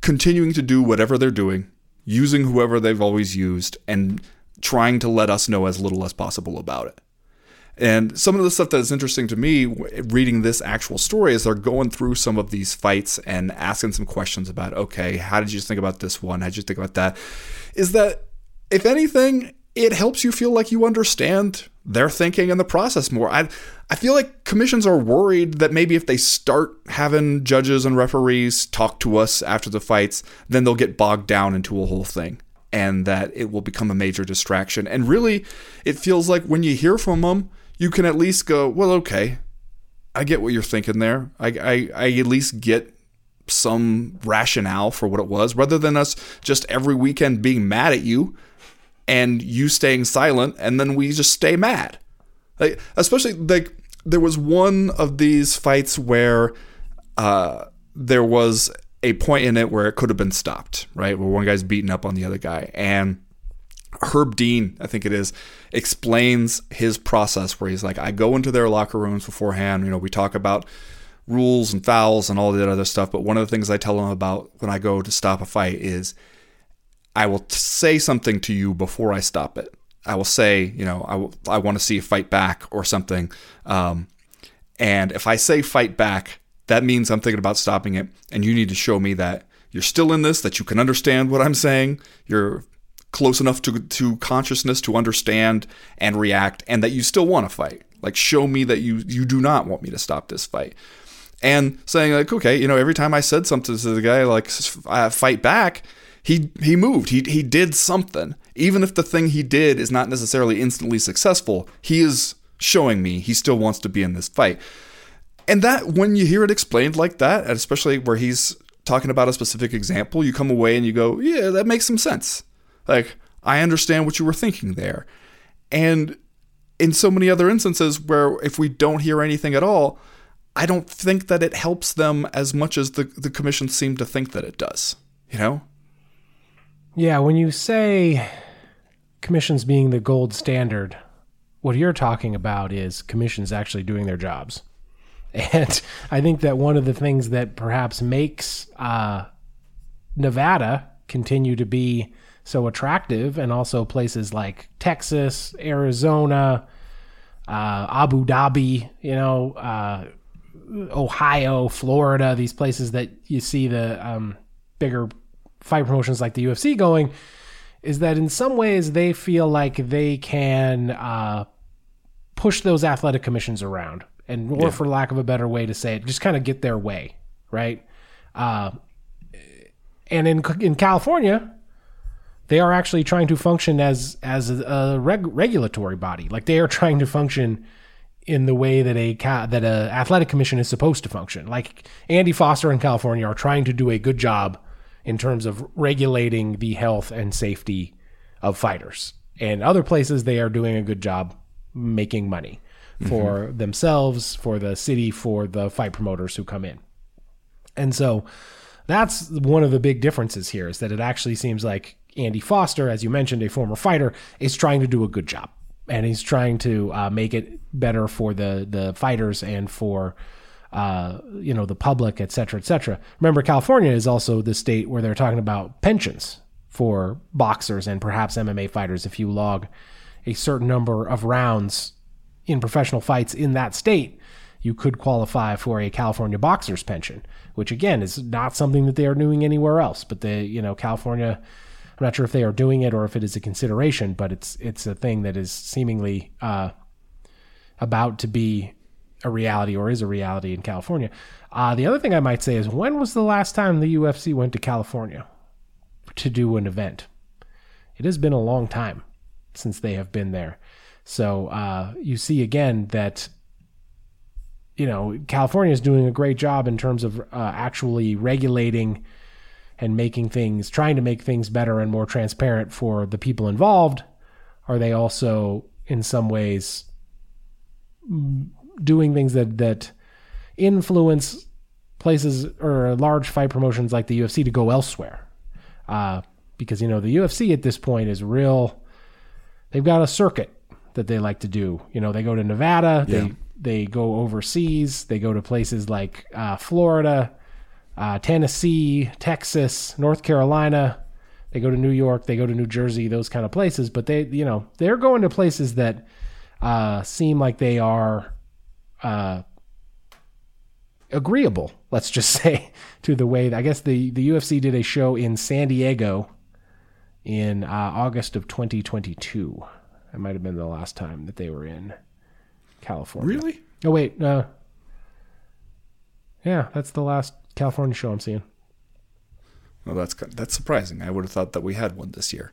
continuing to do whatever they're doing, using whoever they've always used, and trying to let us know as little as possible about it. And some of the stuff that is interesting to me reading this actual story is they're going through some of these fights and asking some questions about, okay, how did you think about this one? How did you think about that? Is that, if anything, it helps you feel like you understand their thinking and the process more. I I feel like commissions are worried that maybe if they start having judges and referees talk to us after the fights, then they'll get bogged down into a whole thing and that it will become a major distraction. And really, it feels like when you hear from them, you can at least go, well, okay, I get what you're thinking there. I, I, I at least get some rationale for what it was, rather than us just every weekend being mad at you and you staying silent, and then we just stay mad. Like, especially like there was one of these fights where uh, there was a point in it where it could have been stopped, right? Where one guy's beating up on the other guy, and Herb Dean, I think it is, explains his process where he's like, I go into their locker rooms beforehand. You know, we talk about rules and fouls and all that other stuff. But one of the things I tell them about when I go to stop a fight is I will say something to you before I stop it. I will say, you know, I, I want to see a fight back or something. Um, and if I say fight back, that means I'm thinking about stopping it. And you need to show me that you're still in this, that you can understand what I'm saying. You're close enough to, to consciousness to understand and react, and that you still want to fight. Like, show me that you, you do not want me to stop this fight. And saying, like, okay, you know, every time I said something to the guy, like, fight back, he, he moved. He, he did something. Even if the thing he did is not necessarily instantly successful, he is showing me he still wants to be in this fight. And that, when you hear it explained like that, especially where he's talking about a specific example, you come away and you go, yeah, that makes some sense. Like, I understand what you were thinking there. And in so many other instances where if we don't hear anything at all, I don't think that it helps them as much as the, the commission seem to think that it does. You know? Yeah, when you say commissions being the gold standard, what you're talking about is commissions actually doing their jobs. And I think that one of the things that perhaps makes uh, Nevada continue to be so attractive, and also places like Texas, Arizona, uh, Abu Dhabi, you know, uh, Ohio, Florida, these places that you see the um, bigger fight promotions like the UFC going, is that in some ways they feel like they can uh, push those athletic commissions around, and or yeah. for lack of a better way to say it, just kind of get their way, right? Uh, and in in California, they are actually trying to function as as a reg- regulatory body. Like they are trying to function in the way that a that a athletic commission is supposed to function. Like Andy Foster in California are trying to do a good job in terms of regulating the health and safety of fighters. And other places they are doing a good job making money for mm-hmm. themselves, for the city, for the fight promoters who come in. And so that's one of the big differences here is that it actually seems like Andy Foster, as you mentioned, a former fighter, is trying to do a good job, and he's trying to uh, make it better for the the fighters and for uh, you know the public, et cetera, et cetera. Remember, California is also the state where they're talking about pensions for boxers and perhaps MMA fighters if you log a certain number of rounds in professional fights in that state you could qualify for a California boxer's pension, which again is not something that they are doing anywhere else. But the you know California I'm not sure if they are doing it or if it is a consideration, but it's it's a thing that is seemingly uh, about to be a reality or is a reality in California. Uh, the other thing I might say is when was the last time the UFC went to California to do an event? It has been a long time since they have been there. So uh, you see again that you know California is doing a great job in terms of uh, actually regulating and making things, trying to make things better and more transparent for the people involved? Are they also, in some ways, doing things that that influence places or large fight promotions like the UFC to go elsewhere? Uh, because you know the UFC at this point is real. They've got a circuit that they like to do. You know, they go to Nevada, yeah. they they go overseas, they go to places like uh, Florida, uh, Tennessee, Texas, North Carolina. They go to New York, they go to New Jersey, those kind of places. But they, you know, they're going to places that uh, seem like they are uh, agreeable. Let's just say to the way. I guess the the UFC did a show in San Diego in uh, August of 2022. That might have been the last time that they were in California. Really? Oh wait, uh, yeah, that's the last California show I'm seeing. Well, that's that's surprising. I would have thought that we had one this year.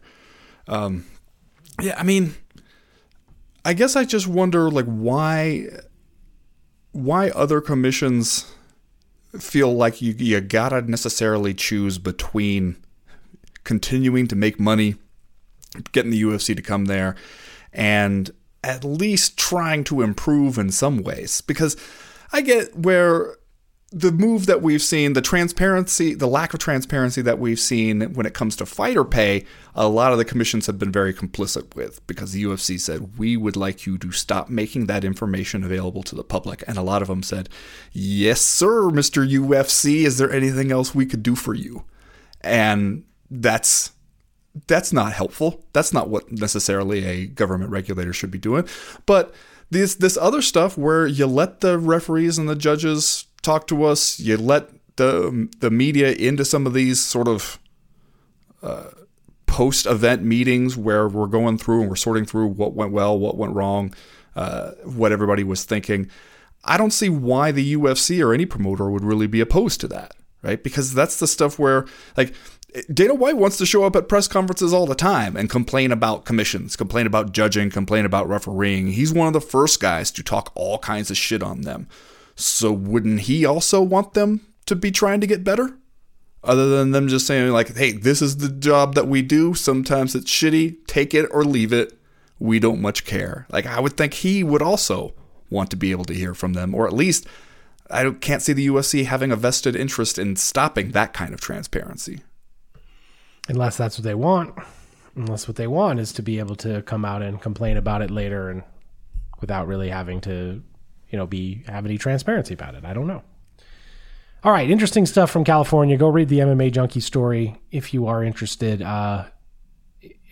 Um, yeah, I mean, I guess I just wonder like why why other commissions feel like you, you gotta necessarily choose between continuing to make money, getting the UFC to come there, and at least trying to improve in some ways. Because I get where the move that we've seen, the transparency, the lack of transparency that we've seen when it comes to fighter pay, a lot of the commissions have been very complicit with because the UFC said, we would like you to stop making that information available to the public. And a lot of them said, yes, sir, Mr. UFC, is there anything else we could do for you? And that's that's not helpful. That's not what necessarily a government regulator should be doing. But this this other stuff where you let the referees and the judges talk to us. You let the the media into some of these sort of uh, post event meetings where we're going through and we're sorting through what went well, what went wrong, uh, what everybody was thinking. I don't see why the UFC or any promoter would really be opposed to that, right? Because that's the stuff where like Dana White wants to show up at press conferences all the time and complain about commissions, complain about judging, complain about refereeing. He's one of the first guys to talk all kinds of shit on them. So wouldn't he also want them to be trying to get better? Other than them just saying, like, hey, this is the job that we do. Sometimes it's shitty. Take it or leave it. We don't much care. Like, I would think he would also want to be able to hear from them, or at least I can't see the UFC having a vested interest in stopping that kind of transparency. Unless that's what they want. Unless what they want is to be able to come out and complain about it later and without really having to you know, be have any transparency about it. I don't know. All right, interesting stuff from California. Go read the MMA Junkie story if you are interested. Uh,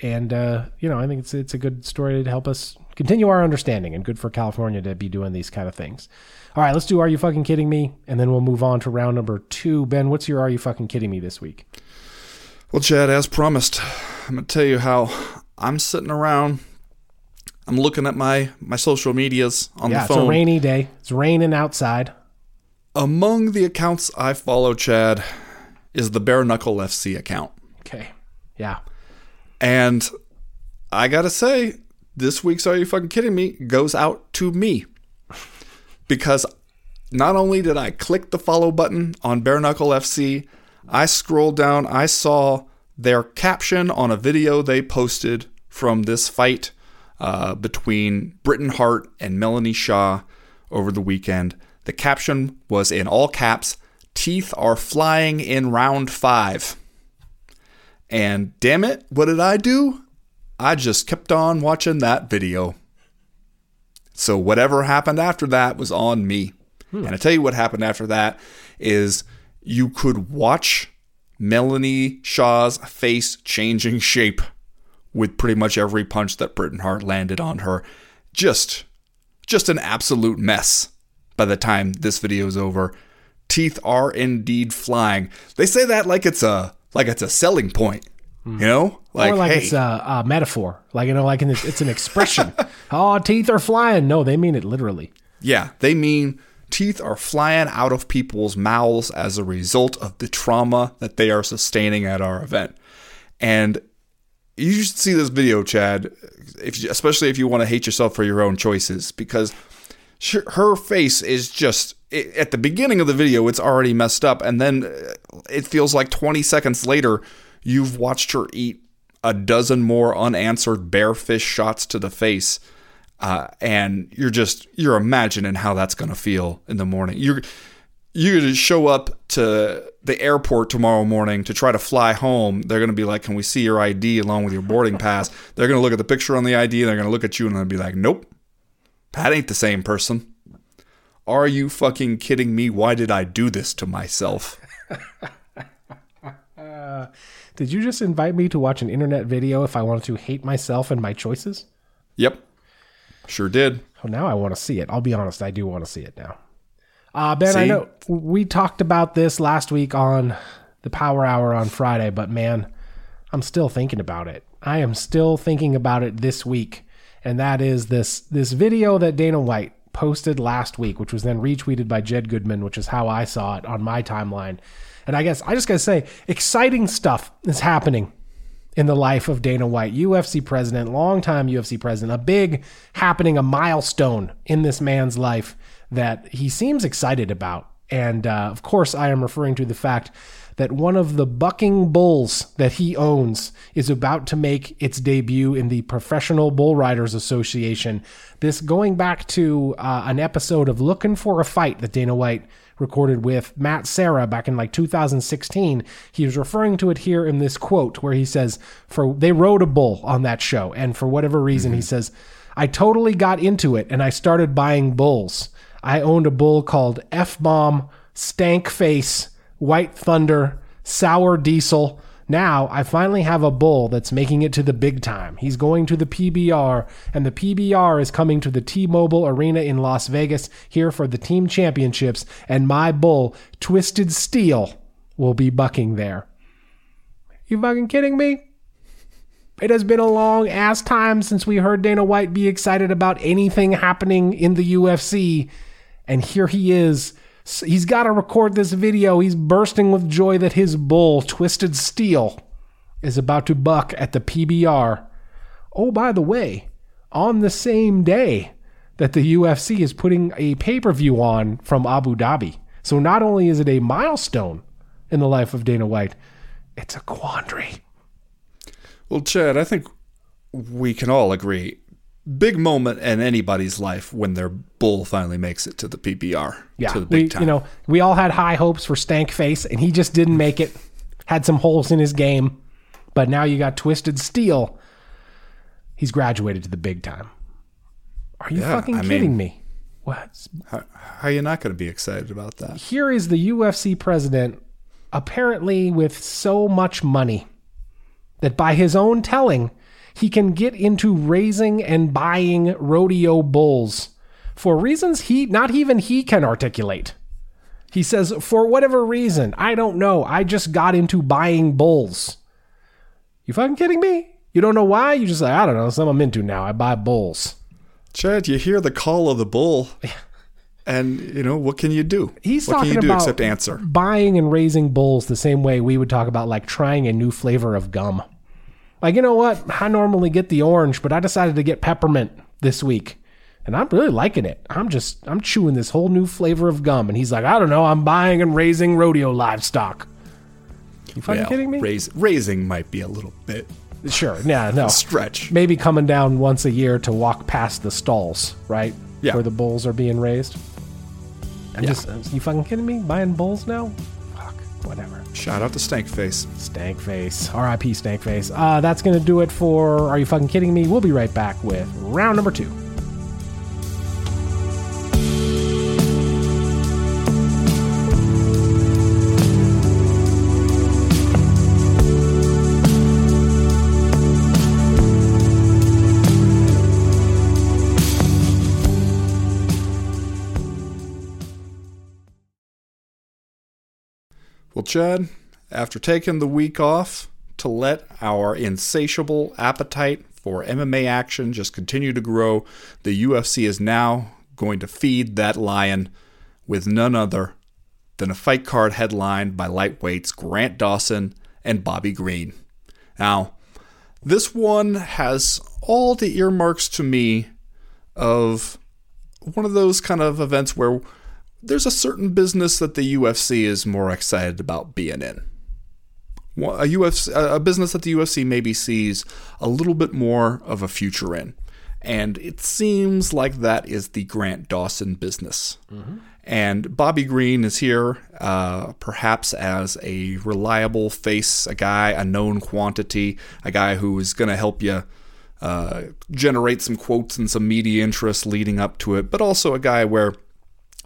and uh, you know, I think it's it's a good story to help us continue our understanding, and good for California to be doing these kind of things. All right, let's do Are You Fucking Kidding Me? And then we'll move on to round number two. Ben, what's your Are You Fucking Kidding Me this week? Well, Chad, as promised, I'm going to tell you how I'm sitting around I'm looking at my my social medias on yeah, the phone. It's a rainy day. It's raining outside. Among the accounts I follow, Chad, is the Bare Knuckle FC account. Okay. Yeah. And I gotta say, this week's Are You Fucking Kidding Me goes out to me. Because not only did I click the follow button on Bare Knuckle FC, I scrolled down, I saw their caption on a video they posted from this fight uh, between Britain Hart and Melanie Shaw over the weekend. The caption was in all caps Teeth are flying in round five. And damn it, what did I do? I just kept on watching that video. So whatever happened after that was on me. Hmm. And I tell you what happened after that is you could watch Melanie Shaw's face changing shape with pretty much every punch that Britain Hart landed on her. Just just an absolute mess by the time this video is over. Teeth are indeed flying. They say that like it's a like it's a selling point. Hmm. You know, like, or like hey. it's a, a, metaphor, like you know, like it's, it's an expression. oh, teeth are flying. No, they mean it literally. Yeah, they mean teeth are flying out of people's mouths as a result of the trauma that they are sustaining at our event. And you should see this video, Chad, if especially if you want to hate yourself for your own choices, because her face is just at the beginning of the video, it's already messed up, and then uh, it feels like 20 seconds later, you've watched her eat a dozen more unanswered bare fist shots to the face. Uh, and you're just you're imagining how that's gonna feel in the morning. You're you're going to show up to the airport tomorrow morning to try to fly home. They're going to be like, Can we see your ID along with your boarding pass? They're going to look at the picture on the ID. They're going to look at you and they'll be like, Nope, that ain't the same person. Are you fucking kidding me? Why did I do this to myself? uh, did you just invite me to watch an internet video if I wanted to hate myself and my choices? Yep. Sure did. Oh, now I want to see it. I'll be honest, I do want to see it now. Uh, ben, See? I know we talked about this last week on the Power Hour on Friday, but man, I'm still thinking about it. I am still thinking about it this week, and that is this this video that Dana White posted last week, which was then retweeted by Jed Goodman, which is how I saw it on my timeline. And I guess I just gotta say, exciting stuff is happening in the life of Dana White, UFC president, longtime UFC president, a big happening, a milestone in this man's life that he seems excited about. And uh, of course, I am referring to the fact that one of the bucking bulls that he owns is about to make its debut in the Professional Bull Riders Association. This going back to uh, an episode of Looking for a Fight that Dana White recorded with Matt Serra back in like 2016. He was referring to it here in this quote where he says, "For they rode a bull on that show, and for whatever reason, mm-hmm. he says." I totally got into it and I started buying bulls. I owned a bull called F Bomb, Stank Face, White Thunder, Sour Diesel. Now I finally have a bull that's making it to the big time. He's going to the PBR, and the PBR is coming to the T Mobile Arena in Las Vegas here for the team championships, and my bull, Twisted Steel, will be bucking there. You fucking kidding me? It has been a long ass time since we heard Dana White be excited about anything happening in the UFC, and here he is He's got to record this video. He's bursting with joy that his bull, Twisted Steel, is about to buck at the PBR. Oh, by the way, on the same day that the UFC is putting a pay per view on from Abu Dhabi. So not only is it a milestone in the life of Dana White, it's a quandary. Well, Chad, I think we can all agree big moment in anybody's life when their bull finally makes it to the PBR. Yeah, to the big we. You know, we all had high hopes for Stank Face, and he just didn't make it. Had some holes in his game, but now you got Twisted Steel. He's graduated to the big time. Are you yeah, fucking I kidding mean, me? What? How, how are you not going to be excited about that? Here is the UFC president, apparently with so much money that by his own telling, he can get into raising and buying rodeo bulls for reasons he not even he can articulate. He says, for whatever reason, I don't know, I just got into buying bulls. You fucking kidding me? You don't know why? You just like, I don't know, something I'm into now. I buy bulls. Chad, you hear the call of the bull. And you know what can you do? He's what talking can you about do except answer. Buying and raising bulls the same way we would talk about like trying a new flavor of gum. Like, you know what? I normally get the orange, but I decided to get peppermint this week. And I'm really liking it. I'm just, I'm chewing this whole new flavor of gum. And he's like, I don't know, I'm buying and raising rodeo livestock. You fucking well, kidding me? Raise, raising might be a little bit. Sure. Yeah, no. stretch. Maybe coming down once a year to walk past the stalls, right? Yeah. Where the bulls are being raised. I'm yeah. just, you fucking kidding me? Buying bulls now? Whatever. Shout out to Stankface. Stankface. R.I.P. Stankface. Uh, that's going to do it for Are You Fucking Kidding Me? We'll be right back with round number two. Well, Chad, after taking the week off to let our insatiable appetite for MMA action just continue to grow, the UFC is now going to feed that lion with none other than a fight card headlined by lightweights Grant Dawson and Bobby Green. Now, this one has all the earmarks to me of one of those kind of events where there's a certain business that the UFC is more excited about being in. A UFC, a business that the UFC maybe sees a little bit more of a future in, and it seems like that is the Grant Dawson business. Mm-hmm. And Bobby Green is here, uh, perhaps as a reliable face, a guy, a known quantity, a guy who is going to help you uh, generate some quotes and some media interest leading up to it, but also a guy where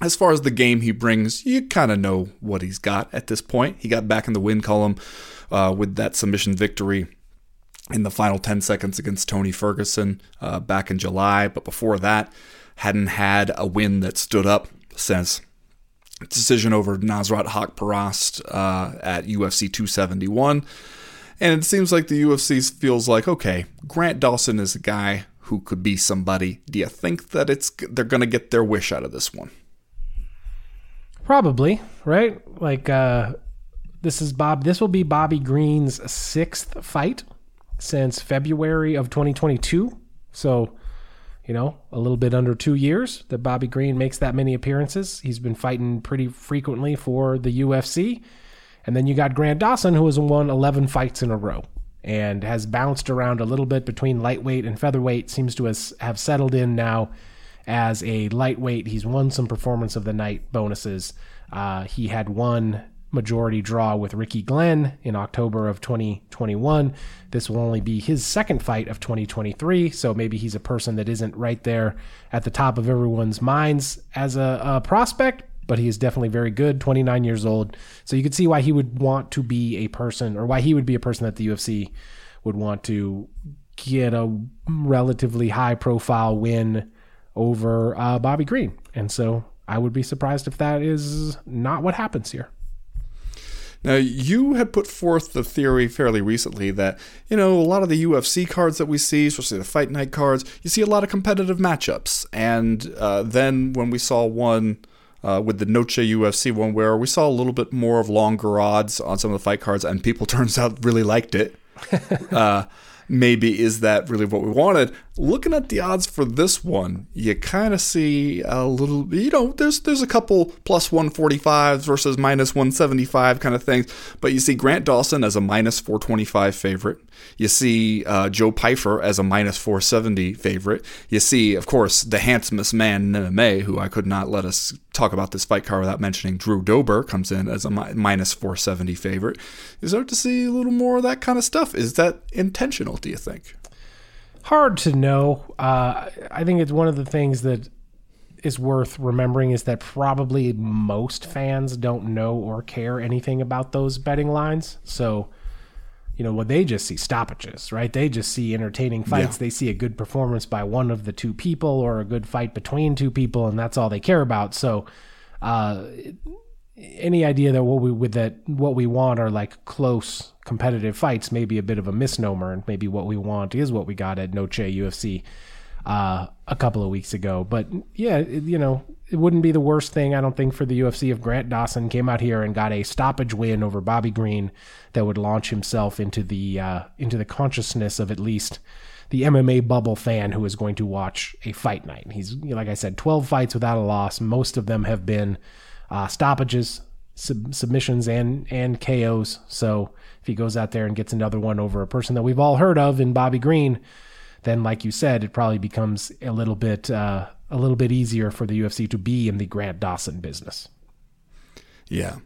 as far as the game he brings, you kind of know what he's got at this point. He got back in the win column uh, with that submission victory in the final 10 seconds against Tony Ferguson uh, back in July. But before that, hadn't had a win that stood up since decision over Nasrat Haqparast uh, at UFC 271. And it seems like the UFC feels like, okay, Grant Dawson is a guy who could be somebody. Do you think that it's they're going to get their wish out of this one? Probably, right? Like uh this is Bob this will be Bobby Green's sixth fight since February of 2022. So, you know, a little bit under two years that Bobby Green makes that many appearances. He's been fighting pretty frequently for the UFC. And then you got Grant Dawson, who has won 11 fights in a row and has bounced around a little bit between lightweight and featherweight, seems to have settled in now as a lightweight. He's won some performance of the night bonuses. Uh, he had one majority draw with Ricky Glenn in October of 2021. This will only be his second fight of 2023, so maybe he's a person that isn't right there at the top of everyone's minds as a, a prospect, but he is definitely very good, 29 years old. So you could see why he would want to be a person, or why he would be a person that the UFC would want to get a relatively high profile win over uh, Bobby Green. And so I would be surprised if that is not what happens here. Now, you had put forth the theory fairly recently that, you know, a lot of the UFC cards that we see, especially the fight night cards, you see a lot of competitive matchups. And uh, then when we saw one uh, with the Noche UFC one where we saw a little bit more of longer odds on some of the fight cards, and people turns out really liked it. uh, maybe is that really what we wanted? Looking at the odds for this one, you kind of see a little, you know, there's there's a couple plus 145 versus minus 175 kind of things, but you see Grant Dawson as a minus 425 favorite. You see uh, Joe Pyfer as a minus 470 favorite. You see, of course, the handsomest man in MMA, who I could not let us talk about this fight card without mentioning Drew Dober, comes in as a mi- minus 470 favorite. You start to see a little more of that kind of stuff. Is that intentional, do you think? Hard to know. Uh, I think it's one of the things that is worth remembering is that probably most fans don't know or care anything about those betting lines. So you know, what they just see stoppages, right? They just see entertaining fights. Yeah. They see a good performance by one of the two people or a good fight between two people, and that's all they care about. So, uh, any idea that what we with that what we want are like close competitive fights may be a bit of a misnomer, and maybe what we want is what we got at Noche UFC uh, a couple of weeks ago. But yeah, you know, it wouldn't be the worst thing, I don't think, for the UFC if Grant Dawson came out here and got a stoppage win over Bobby Green that would launch himself into the uh, into the consciousness of at least the MMA bubble fan who is going to watch a fight night. He's like I said, 12 fights without a loss. Most of them have been uh, stoppages, sub- submissions, and and KOs. So if he goes out there and gets another one over a person that we've all heard of in Bobby Green, then like you said, it probably becomes a little bit uh, a little bit easier for the UFC to be in the Grant Dawson business. Yeah.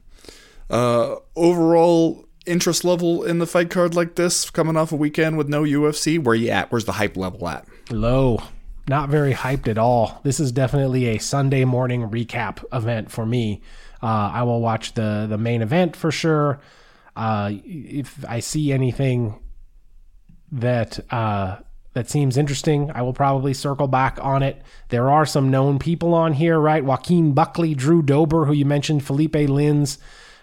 Uh, overall interest level in the fight card like this, coming off a weekend with no UFC, where are you at? Where's the hype level at? Low. Not very hyped at all. This is definitely a Sunday morning recap event for me. Uh, I will watch the the main event for sure. Uh, if I see anything that uh, that seems interesting. I will probably circle back on it. There are some known people on here, right? Joaquin Buckley, Drew Dober, who you mentioned, Philipe Lins,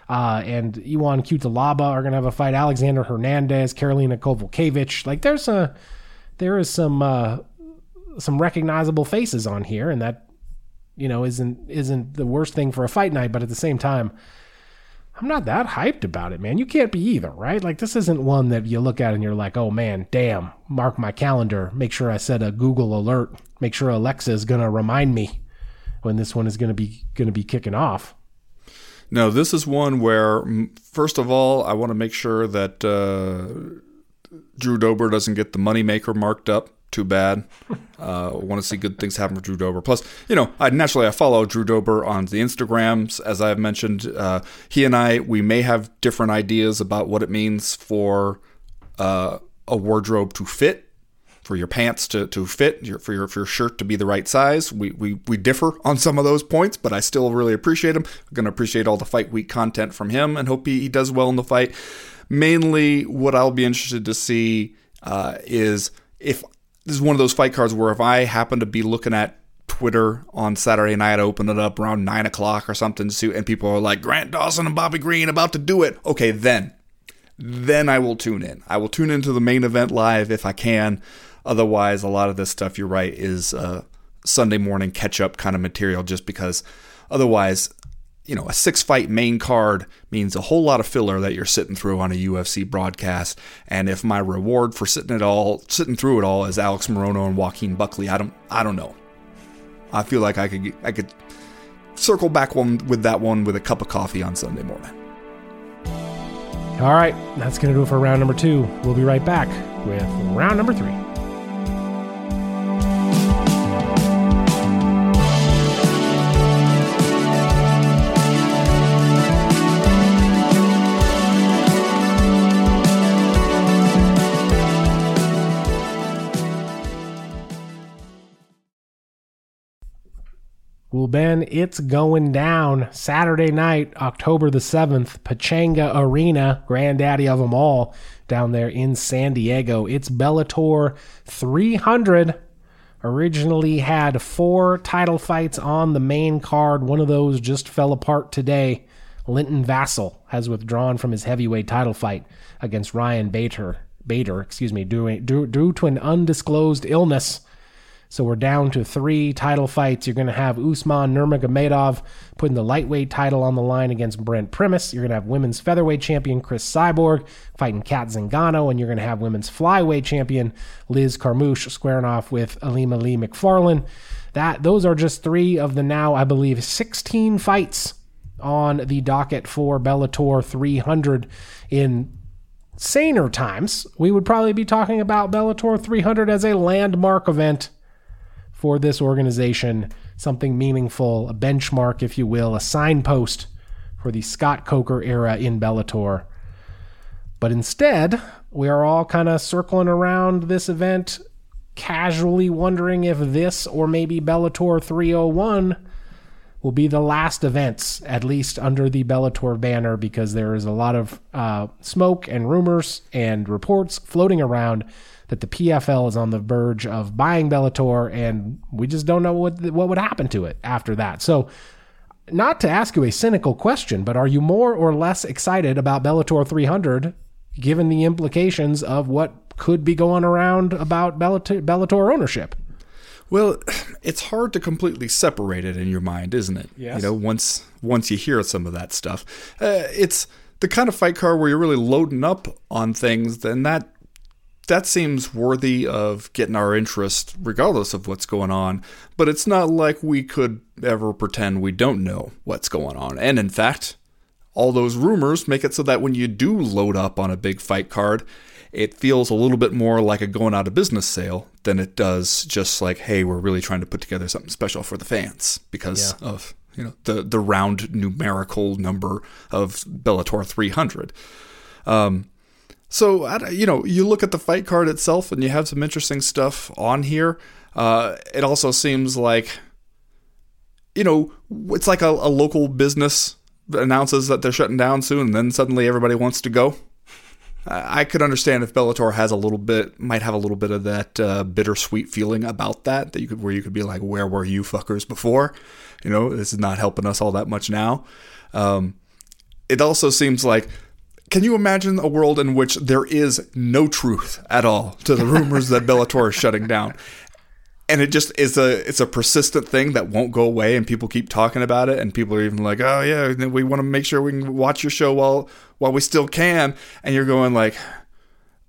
uh, and Ion Cutelaba are going to have a fight. Alexander Hernandez, Karolina Kowalkiewicz. Like there's a there is some uh, some recognizable faces on here, and that you know isn't isn't the worst thing for a fight night. But at the same time, I'm not that hyped about it, man. You can't be either, right? Like this isn't one that you look at and you're like, "Oh man, damn, mark my calendar. Make sure I set a Google alert. Make sure Alexa is going to remind me when this one is going to be going to be kicking off." No, this is one where first of all, I want to make sure that uh, Drew Dober doesn't get the moneymaker marked up too bad. Uh, want to see good things happen for Drew Dober. Plus, you know, I naturally I follow Drew Dober on the Instagrams, as I've mentioned. Uh, he and I we may have different ideas about what it means for uh, a wardrobe to fit. For your pants to, to fit, your, for your for your shirt to be the right size, we, we we differ on some of those points, but I still really appreciate him. I'm gonna appreciate all the fight week content from him, and hope he, he does well in the fight. Mainly, what I'll be interested to see uh, is if this is one of those fight cards where if I happen to be looking at Twitter on Saturday night, I open it up around nine o'clock or something, and people are like Grant Dawson and Bobby Green about to do it. Okay, then, then I will tune in. I will tune into the main event live if I can. Otherwise, a lot of this stuff, you're right, is uh, Sunday morning catch up kind of material. Just because, otherwise, you know, a six fight main card means a whole lot of filler that you're sitting through on a UFC broadcast. And if my reward for sitting it all, sitting through it all, is Alex Morono and Joaquin Buckley, I don't, I don't know. I feel like I could, I could circle back one with that one with a cup of coffee on Sunday morning. All right, that's going to do it for round number two. We'll be right back with round number three. Ben, it's going down Saturday night, October the 7th, Pechanga Arena, granddaddy of them all, down there in San Diego. It's Bellator 300. Originally had four title fights on the main card. One of those just fell apart today. Linton Vassell has withdrawn from his heavyweight title fight against Ryan Bader. Bader, excuse me, due, due, due to an undisclosed illness. So we're down to three title fights. You're going to have Usman Nurmagomedov putting the lightweight title on the line against Brent Primus. You're going to have women's featherweight champion Chris Cyborg fighting Cat Zingano, and you're going to have women's flyweight champion Liz Carmouche squaring off with Ilima-Lei Macfarlane. That those are just three of the now, I believe, 16 fights on the docket for Bellator 300 in saner times, we would probably be talking about Bellator 300 as a landmark event for this organization, something meaningful, a benchmark, if you will, a signpost for the Scott Coker era in Bellator. But instead, we are all kind of circling around this event, casually wondering if this or maybe Bellator 301 will be the last events, at least under the Bellator banner, because there is a lot of uh, smoke and rumors and reports floating around that the PFL is on the verge of buying Bellator, and we just don't know what what would happen to it after that. So, not to ask you a cynical question, but are you more or less excited about Bellator 300, given the implications of what could be going around about Bellator, Bellator ownership? Well, it's hard to completely separate it in your mind, isn't it? Yes. You know, once once you hear some of that stuff, uh, it's the kind of fight card where you're really loading up on things, then that that seems worthy of getting our interest regardless of what's going on, but it's not like we could ever pretend we don't know what's going on. And in fact, all those rumors make it so that when you do load up on a big fight card, it feels a little bit more like a going out of business sale than it does just like, hey, we're really trying to put together something special for the fans because yeah. of you know the the round numerical number of Bellator 300. Um, so, you know, you look at the fight card itself and you have some interesting stuff on here. Uh, it also seems like, you know, it's like a, a local business announces that they're shutting down soon and then suddenly everybody wants to go. I could understand if Bellator has a little bit, might have a little bit of that uh, bittersweet feeling about that, that you could, where you could be like, "Where were you fuckers before?" You know, this is not helping us all that much now. Um, it also seems like can you imagine a world in which there is no truth at all to the rumors that Bellator is shutting down? And it just is a it's a persistent thing that won't go away and people keep talking about it and people are even like, "Oh yeah, we want to make sure we can watch your show while while we still can." And you're going like,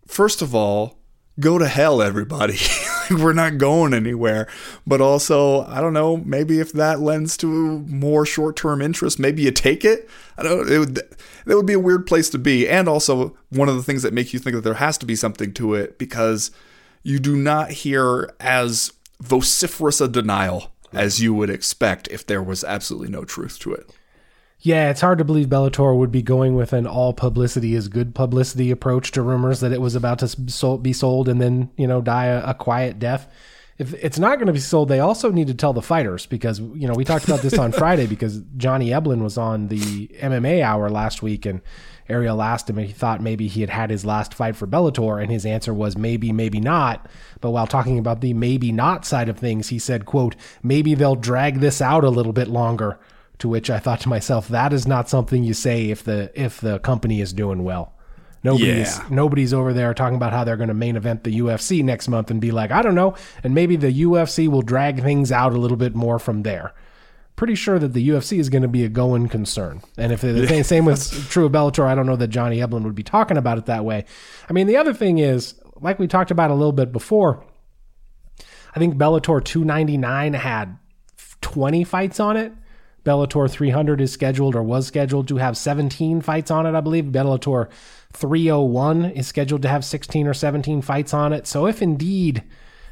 first of all, go to hell everybody. we're not going anywhere. But also, I don't know, maybe if that lends to more short term interest, maybe you take it. I don't it would that would be a weird place to be. And also one of the things that make you think that there has to be something to it because you do not hear as vociferous a denial as you would expect if there was absolutely no truth to it. Yeah, it's hard to believe Bellator would be going with an all publicity is good publicity approach to rumors that it was about to be sold and then, you know, die a, a quiet death. If it's not going to be sold, they also need to tell the fighters because, you know, we talked about this on Friday because Johnny Eblen was on the MMA hour last week and Ariel asked him if he thought maybe he had had his last fight for Bellator and his answer was maybe, maybe not. But while talking about the maybe not side of things, he said, quote, maybe they'll drag this out a little bit longer to which I thought to myself, that is not something you say if the if the company is doing well. Nobody's yeah. nobody's over there talking about how they're going to main event the UFC next month and be like, I don't know, and maybe the UFC will drag things out a little bit more from there. pretty sure that the UFC is going to be a going concern. And if the same was true of Bellator, I don't know that Johnny Eblen would be talking about it that way. I mean, the other thing is, like we talked about a little bit before, I think Bellator 299 had 20 fights on it. Bellator 300 is scheduled or was scheduled to have 17 fights on it, I believe. Bellator 301 is scheduled to have 16 or 17 fights on it. So if indeed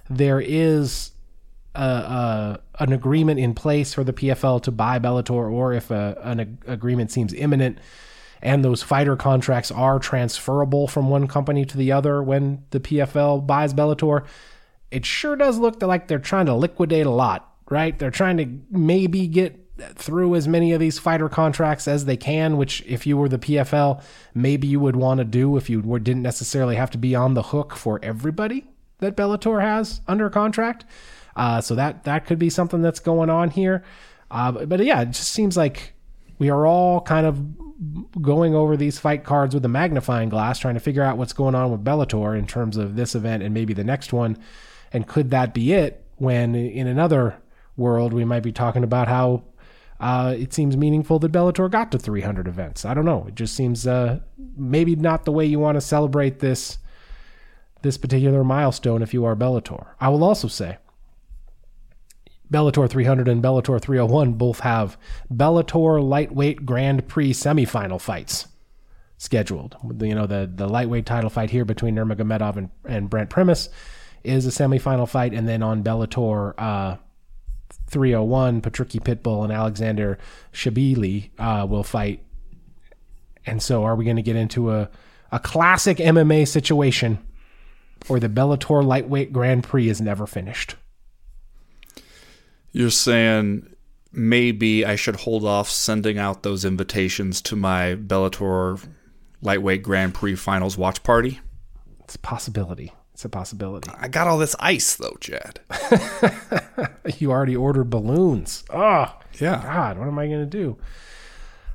there is a, a, an agreement in place for the PFL to buy Bellator, or if a, an agreement seems imminent, and those fighter contracts are transferable from one company to the other when the PFL buys Bellator, it sure does look like they're trying to liquidate a lot, right? They're trying to maybe get through as many of these fighter contracts as they can, which if you were the PFL, maybe you would want to do if you didn't necessarily have to be on the hook for everybody that Bellator has under contract. Uh, so that that could be something that's going on here. Uh, but, but yeah, it just seems like we are all kind of going over these fight cards with a magnifying glass, trying to figure out what's going on with Bellator in terms of this event and maybe the next one. And could that be it? When in another world, we might be talking about how uh, it seems meaningful that Bellator got to 300 events. I don't know. It just seems uh, maybe not the way you want to celebrate this this particular milestone if you are Bellator. I will also say Bellator 300 and Bellator 301 both have Bellator lightweight Grand Prix semifinal fights scheduled. You know, the, the lightweight title fight here between Nurmagomedov and, and Brent Primus is a semifinal fight. And then on Bellator uh, 301, Patricky Pitbull and Alexander Shabliy uh, will fight. And so, are we going to get into a, a classic MMA situation or the Bellator lightweight Grand Prix is never finished? You're saying maybe I should hold off sending out those invitations to my Bellator lightweight Grand Prix finals watch party? It's a possibility. It's a possibility. I got all this ice though, Chad. you already ordered balloons. Oh, yeah. God, what am I going to do?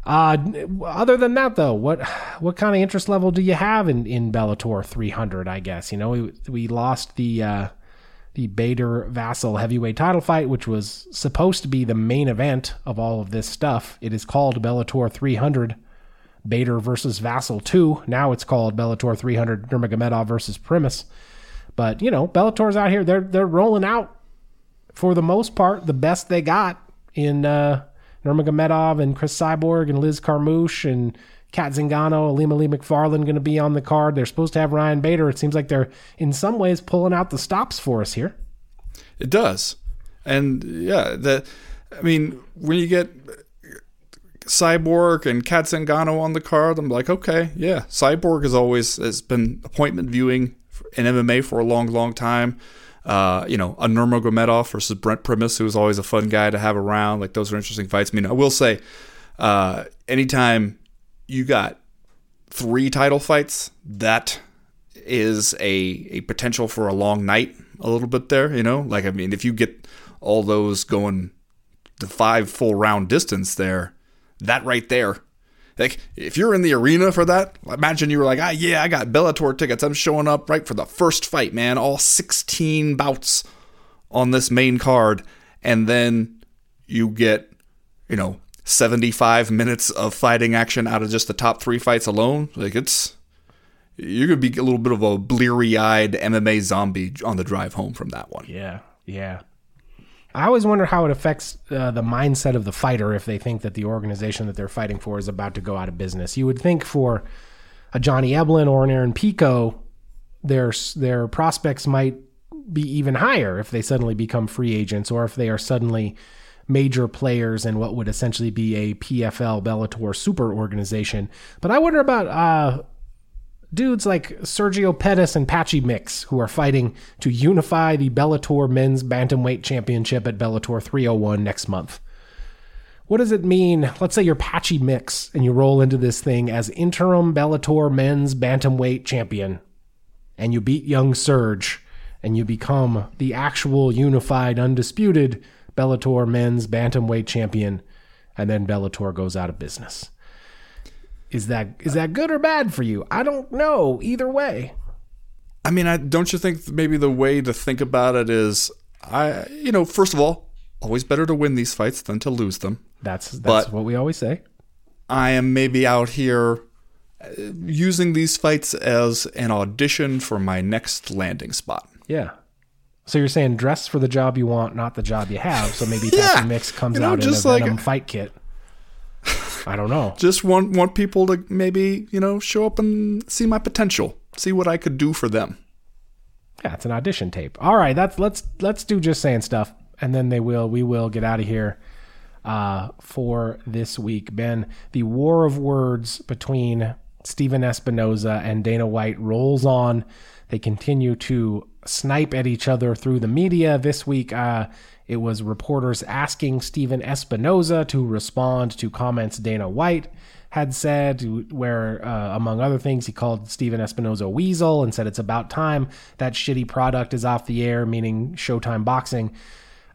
Uh, other than that, though, what what kind of interest level do you have in, in Bellator 300? I guess you know we we lost the uh, the Bader Vassell heavyweight title fight, which was supposed to be the main event of all of this stuff. It is called Bellator 300. Bader versus Vassell 2. Now it's called Bellator 300 Nurmagomedov versus Primus. But you know, Bellator's out here. They're they're rolling out for the most part the best they got in uh, Nurmagomedov and Chris Cyborg and Liz Carmouche and Cat Zingano, Ilima-Lei Macfarlane going to be on the card. They're supposed to have Ryan Bader. It seems like they're in some ways pulling out the stops for us here. It does, and yeah, the I mean when you get Cyborg and Cat Zingano on the card, I'm like, okay, yeah, Cyborg has always has been appointment viewing in MMA for a long, long time. Uh, you know, a Nurmagomedov versus Brent Primus, who was always a fun guy to have around. Like those are interesting fights. I mean, I will say, uh, anytime you got three title fights, that is a a potential for a long night. A little bit there, you know. Like I mean, if you get all those going the five full round distance there, that right there like, if you're in the arena for that, imagine you were like, ah, yeah, I got Bellator tickets. I'm showing up right for the first fight, man. All 16 bouts on this main card. And then you get, you know, 75 minutes of fighting action out of just the top three fights alone. Like, it's, you're going to be a little bit of a bleary eyed MMA zombie on the drive home from that one. Yeah. Yeah. I always wonder how it affects uh, the mindset of the fighter if they think that the organization that they're fighting for is about to go out of business. You would think for a Johnny Eblen or an Aaron Pico, their their prospects might be even higher if they suddenly become free agents or if they are suddenly major players in what would essentially be a PFL Bellator super organization. But I wonder about uh, dudes like Sergio Pettis and Patchy Mix, who are fighting to unify the Bellator Men's Bantamweight Championship at Bellator 301 next month. What does it mean? Let's say you're Patchy Mix and you roll into this thing as interim Bellator Men's Bantamweight Champion, and you beat young Serge, and you become the actual unified, undisputed Bellator Men's Bantamweight Champion, and then Bellator goes out of business. Is that is that good or bad for you? I don't know. Either way. I mean, I don't you think maybe the way to think about it is I you know, first of all, always better to win these fights than to lose them. That's that's But- what we always say. I am maybe out here uh, using these fights as an audition for my next landing spot. Yeah. So you're saying dress for the job you want, not the job you have. So maybe Yeah. Patchy Mix comes You know, out in a like- Venom fight kit. I don't know. Just want want people to maybe you know show up and see my potential, see what I could do for them. Yeah, it's an audition tape. All right, that's let's let's do just saying stuff, and then they will we will get out of here uh, for this week. Ben, the war of words between Stephen Espinoza and Dana White rolls on. They continue to snipe at each other through the media. This week, uh, it was reporters asking Stephen Espinoza to respond to comments Dana White had said, where, uh, among other things, he called Stephen Espinoza weasel and said it's about time that shitty product is off the air, meaning Showtime Boxing.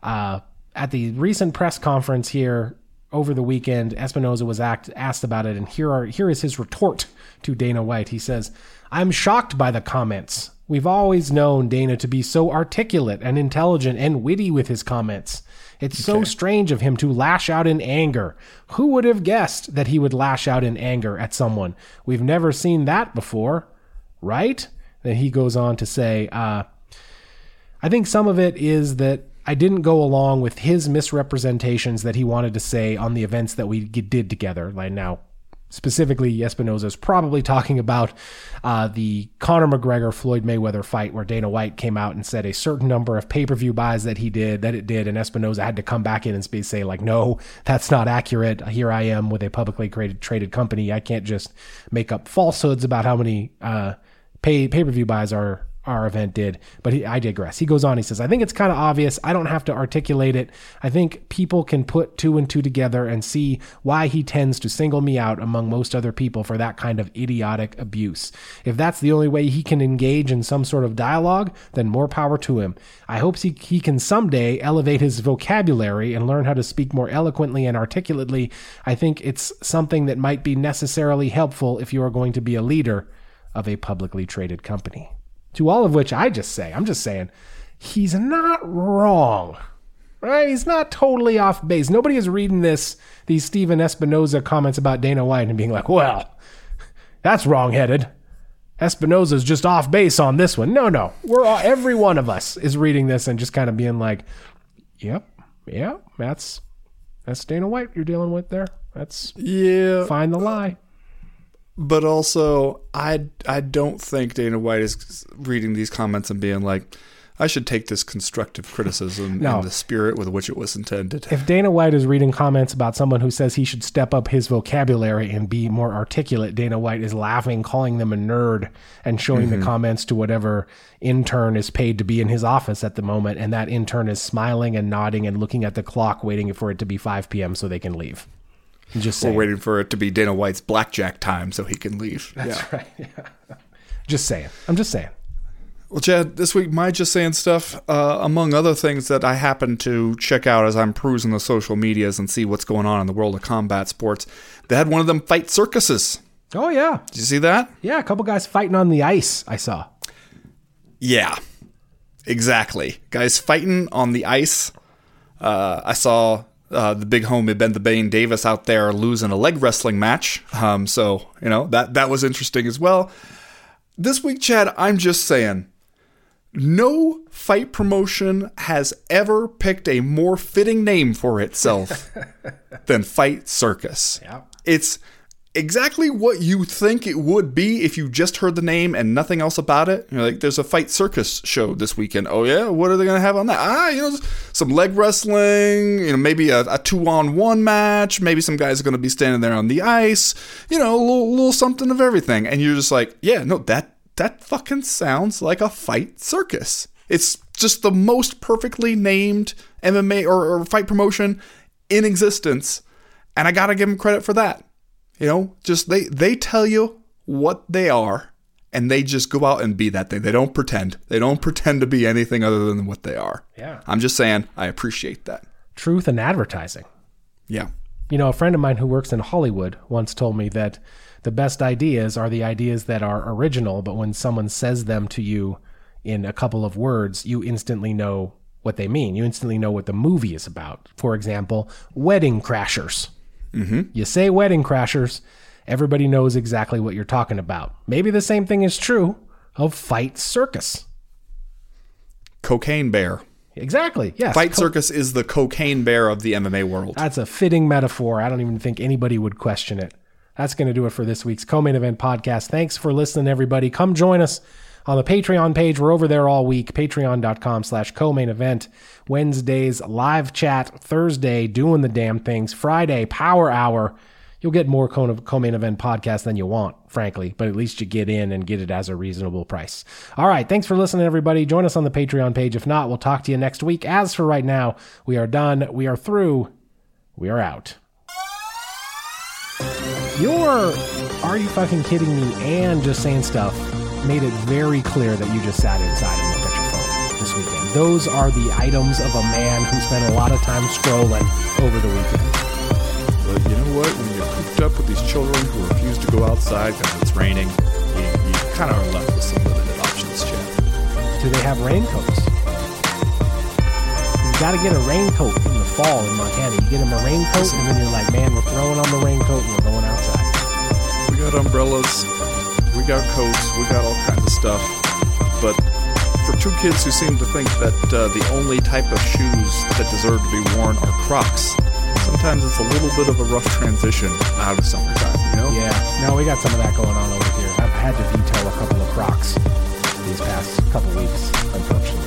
Uh, at the recent press conference here over the weekend, Espinoza was act, asked about it, and here are here is his retort to Dana White. He says, "I'm shocked by the comments. We've always known Dana to be so articulate and intelligent and witty with his comments." It's so strange of him to lash out in anger. Who would have guessed that he would lash out in anger at someone? We've never seen that before, right? Then he goes on to say, uh, I think some of it is that I didn't go along with his misrepresentations that he wanted to say on the events that we did together. Like now, specifically, Espinoza is probably talking about uh, the Conor McGregor Floyd Mayweather fight, where Dana White came out and said a certain number of pay per view buys that he did, that it did, and Espinoza had to come back in and say like, no, that's not accurate. Here I am with a publicly traded traded company. I can't just make up falsehoods about how many uh, pay pay per view buys our our event did. But he, I digress. He goes on. He says, "I think it's kind of obvious. I don't have to articulate it. I think people can put two and two together and see why he tends to single me out among most other people for that kind of idiotic abuse. If that's the only way he can engage in some sort of dialogue, then more power to him. I hope he, he can someday elevate his vocabulary and learn how to speak more eloquently and articulately. I think it's something that might be necessarily helpful if you are going to be a leader of a publicly traded company." To all of which I just say, I'm just saying, he's not wrong. Right? He's not totally off base. Nobody is reading this, these Stephen Espinoza comments about Dana White and being like, well, that's wrongheaded. Espinoza's just off base on this one. No, no. We're all, every one of us is reading this and just kind of being like, yep, yeah, that's that's Dana White you're dealing with there. That's Yeah, find the lie. But also I I don't think Dana White is reading these comments and being like, I should take this constructive criticism No. in the spirit with which it was intended. If Dana White is reading comments about someone who says he should step up his vocabulary and be more articulate, Dana White is laughing, calling them a nerd, and showing the mm-hmm. comments to whatever intern is paid to be in his office at the moment. And that intern is smiling and nodding and looking at the clock, waiting for it to be 5 p.m. so they can leave. Just We're waiting for it to be Dana White's blackjack time so he can leave. yeah. Right. yeah. Just saying. I'm just saying. Well, Chad, this week, my just saying stuff, uh, among other things that I happen to check out as I'm perusing the social medias and see what's going on in the world of combat sports, they had one of them fight circuses. Oh, yeah. Did you see that? Yeah. A couple guys fighting on the ice, I saw. Yeah, exactly. Guys fighting on the ice. Uh, I saw uh, the big homie Ben the Bane Davis out there losing a leg wrestling match. Um, so you know that that was interesting as well. This week, Chad, I'm just saying, no fight promotion has ever picked a more fitting name for itself than Fight Circus. Yeah. It's exactly what you think it would be if you just heard the name and nothing else about it. You're like, there's a Fight Circus show this weekend. Oh, yeah? What are they to have on that? Ah, you know, some leg wrestling, you know, maybe a, a two on one match. Maybe some guys are to be standing there on the ice, you know, a little, little something of everything. And you're just like, yeah, no, that, that fucking sounds like a fight circus. It's just the most perfectly named MMA or, or fight promotion in existence. And I got to give them credit for that. You know, just they they tell you what they are and they just go out and be that thing. They don't pretend. They don't pretend to be anything other than what they are. Yeah. I'm just saying I appreciate that. Truth and advertising. Yeah. You know, a friend of mine who works in Hollywood once told me that the best ideas are the ideas that are original, but when someone says them to you in a couple of words, you instantly know what they mean. You instantly know what the movie is about. For example, Wedding Crashers. Mm-hmm. You say Wedding Crashers, everybody knows exactly what you're talking about. Maybe the same thing is true of Fight Circus. Cocaine Bear. Exactly. Yes. Fight Co- Circus is the cocaine bear of the MMA world. That's a fitting metaphor. I don't even think anybody would question it. That's going to do it for this week's co main event podcast. Thanks for listening, everybody. Come join us on the Patreon page. We're over there all week. Patreon.com slash co main event. Wednesdays, live chat. Thursday, doing the damn things. Friday, power hour. You'll get more co main event podcast than you want, frankly, but at least you get in and get it as a reasonable price. All right. Thanks for listening, everybody. Join us on the Patreon page. If not, we'll talk to you next week. As for right now, we are done. We are through. We are out. You're Are You Fucking Kidding Me and Just Saying Stuff made it very clear that you just sat inside and looked at your phone this weekend. Those are the items of a man who spent a lot of time scrolling over the weekend. But you know what? When you're cooped up with these children who refuse to go outside because it's raining, you, you kind of are left with some limited options, Chad. Do they have raincoats? You got to get a raincoat in the fall in Montana. You get them a raincoat, and then you're like, man, we're throwing on the raincoat and we're going outside. We got umbrellas, we got coats, we got all kinds of stuff. But for two kids who seem to think that uh, the only type of shoes that deserve to be worn are Crocs, sometimes it's a little bit of a rough transition out of summertime, you know? Yeah, no, we got some of that going on over here. I've had to veto a couple of Crocs these past couple weeks, unfortunately.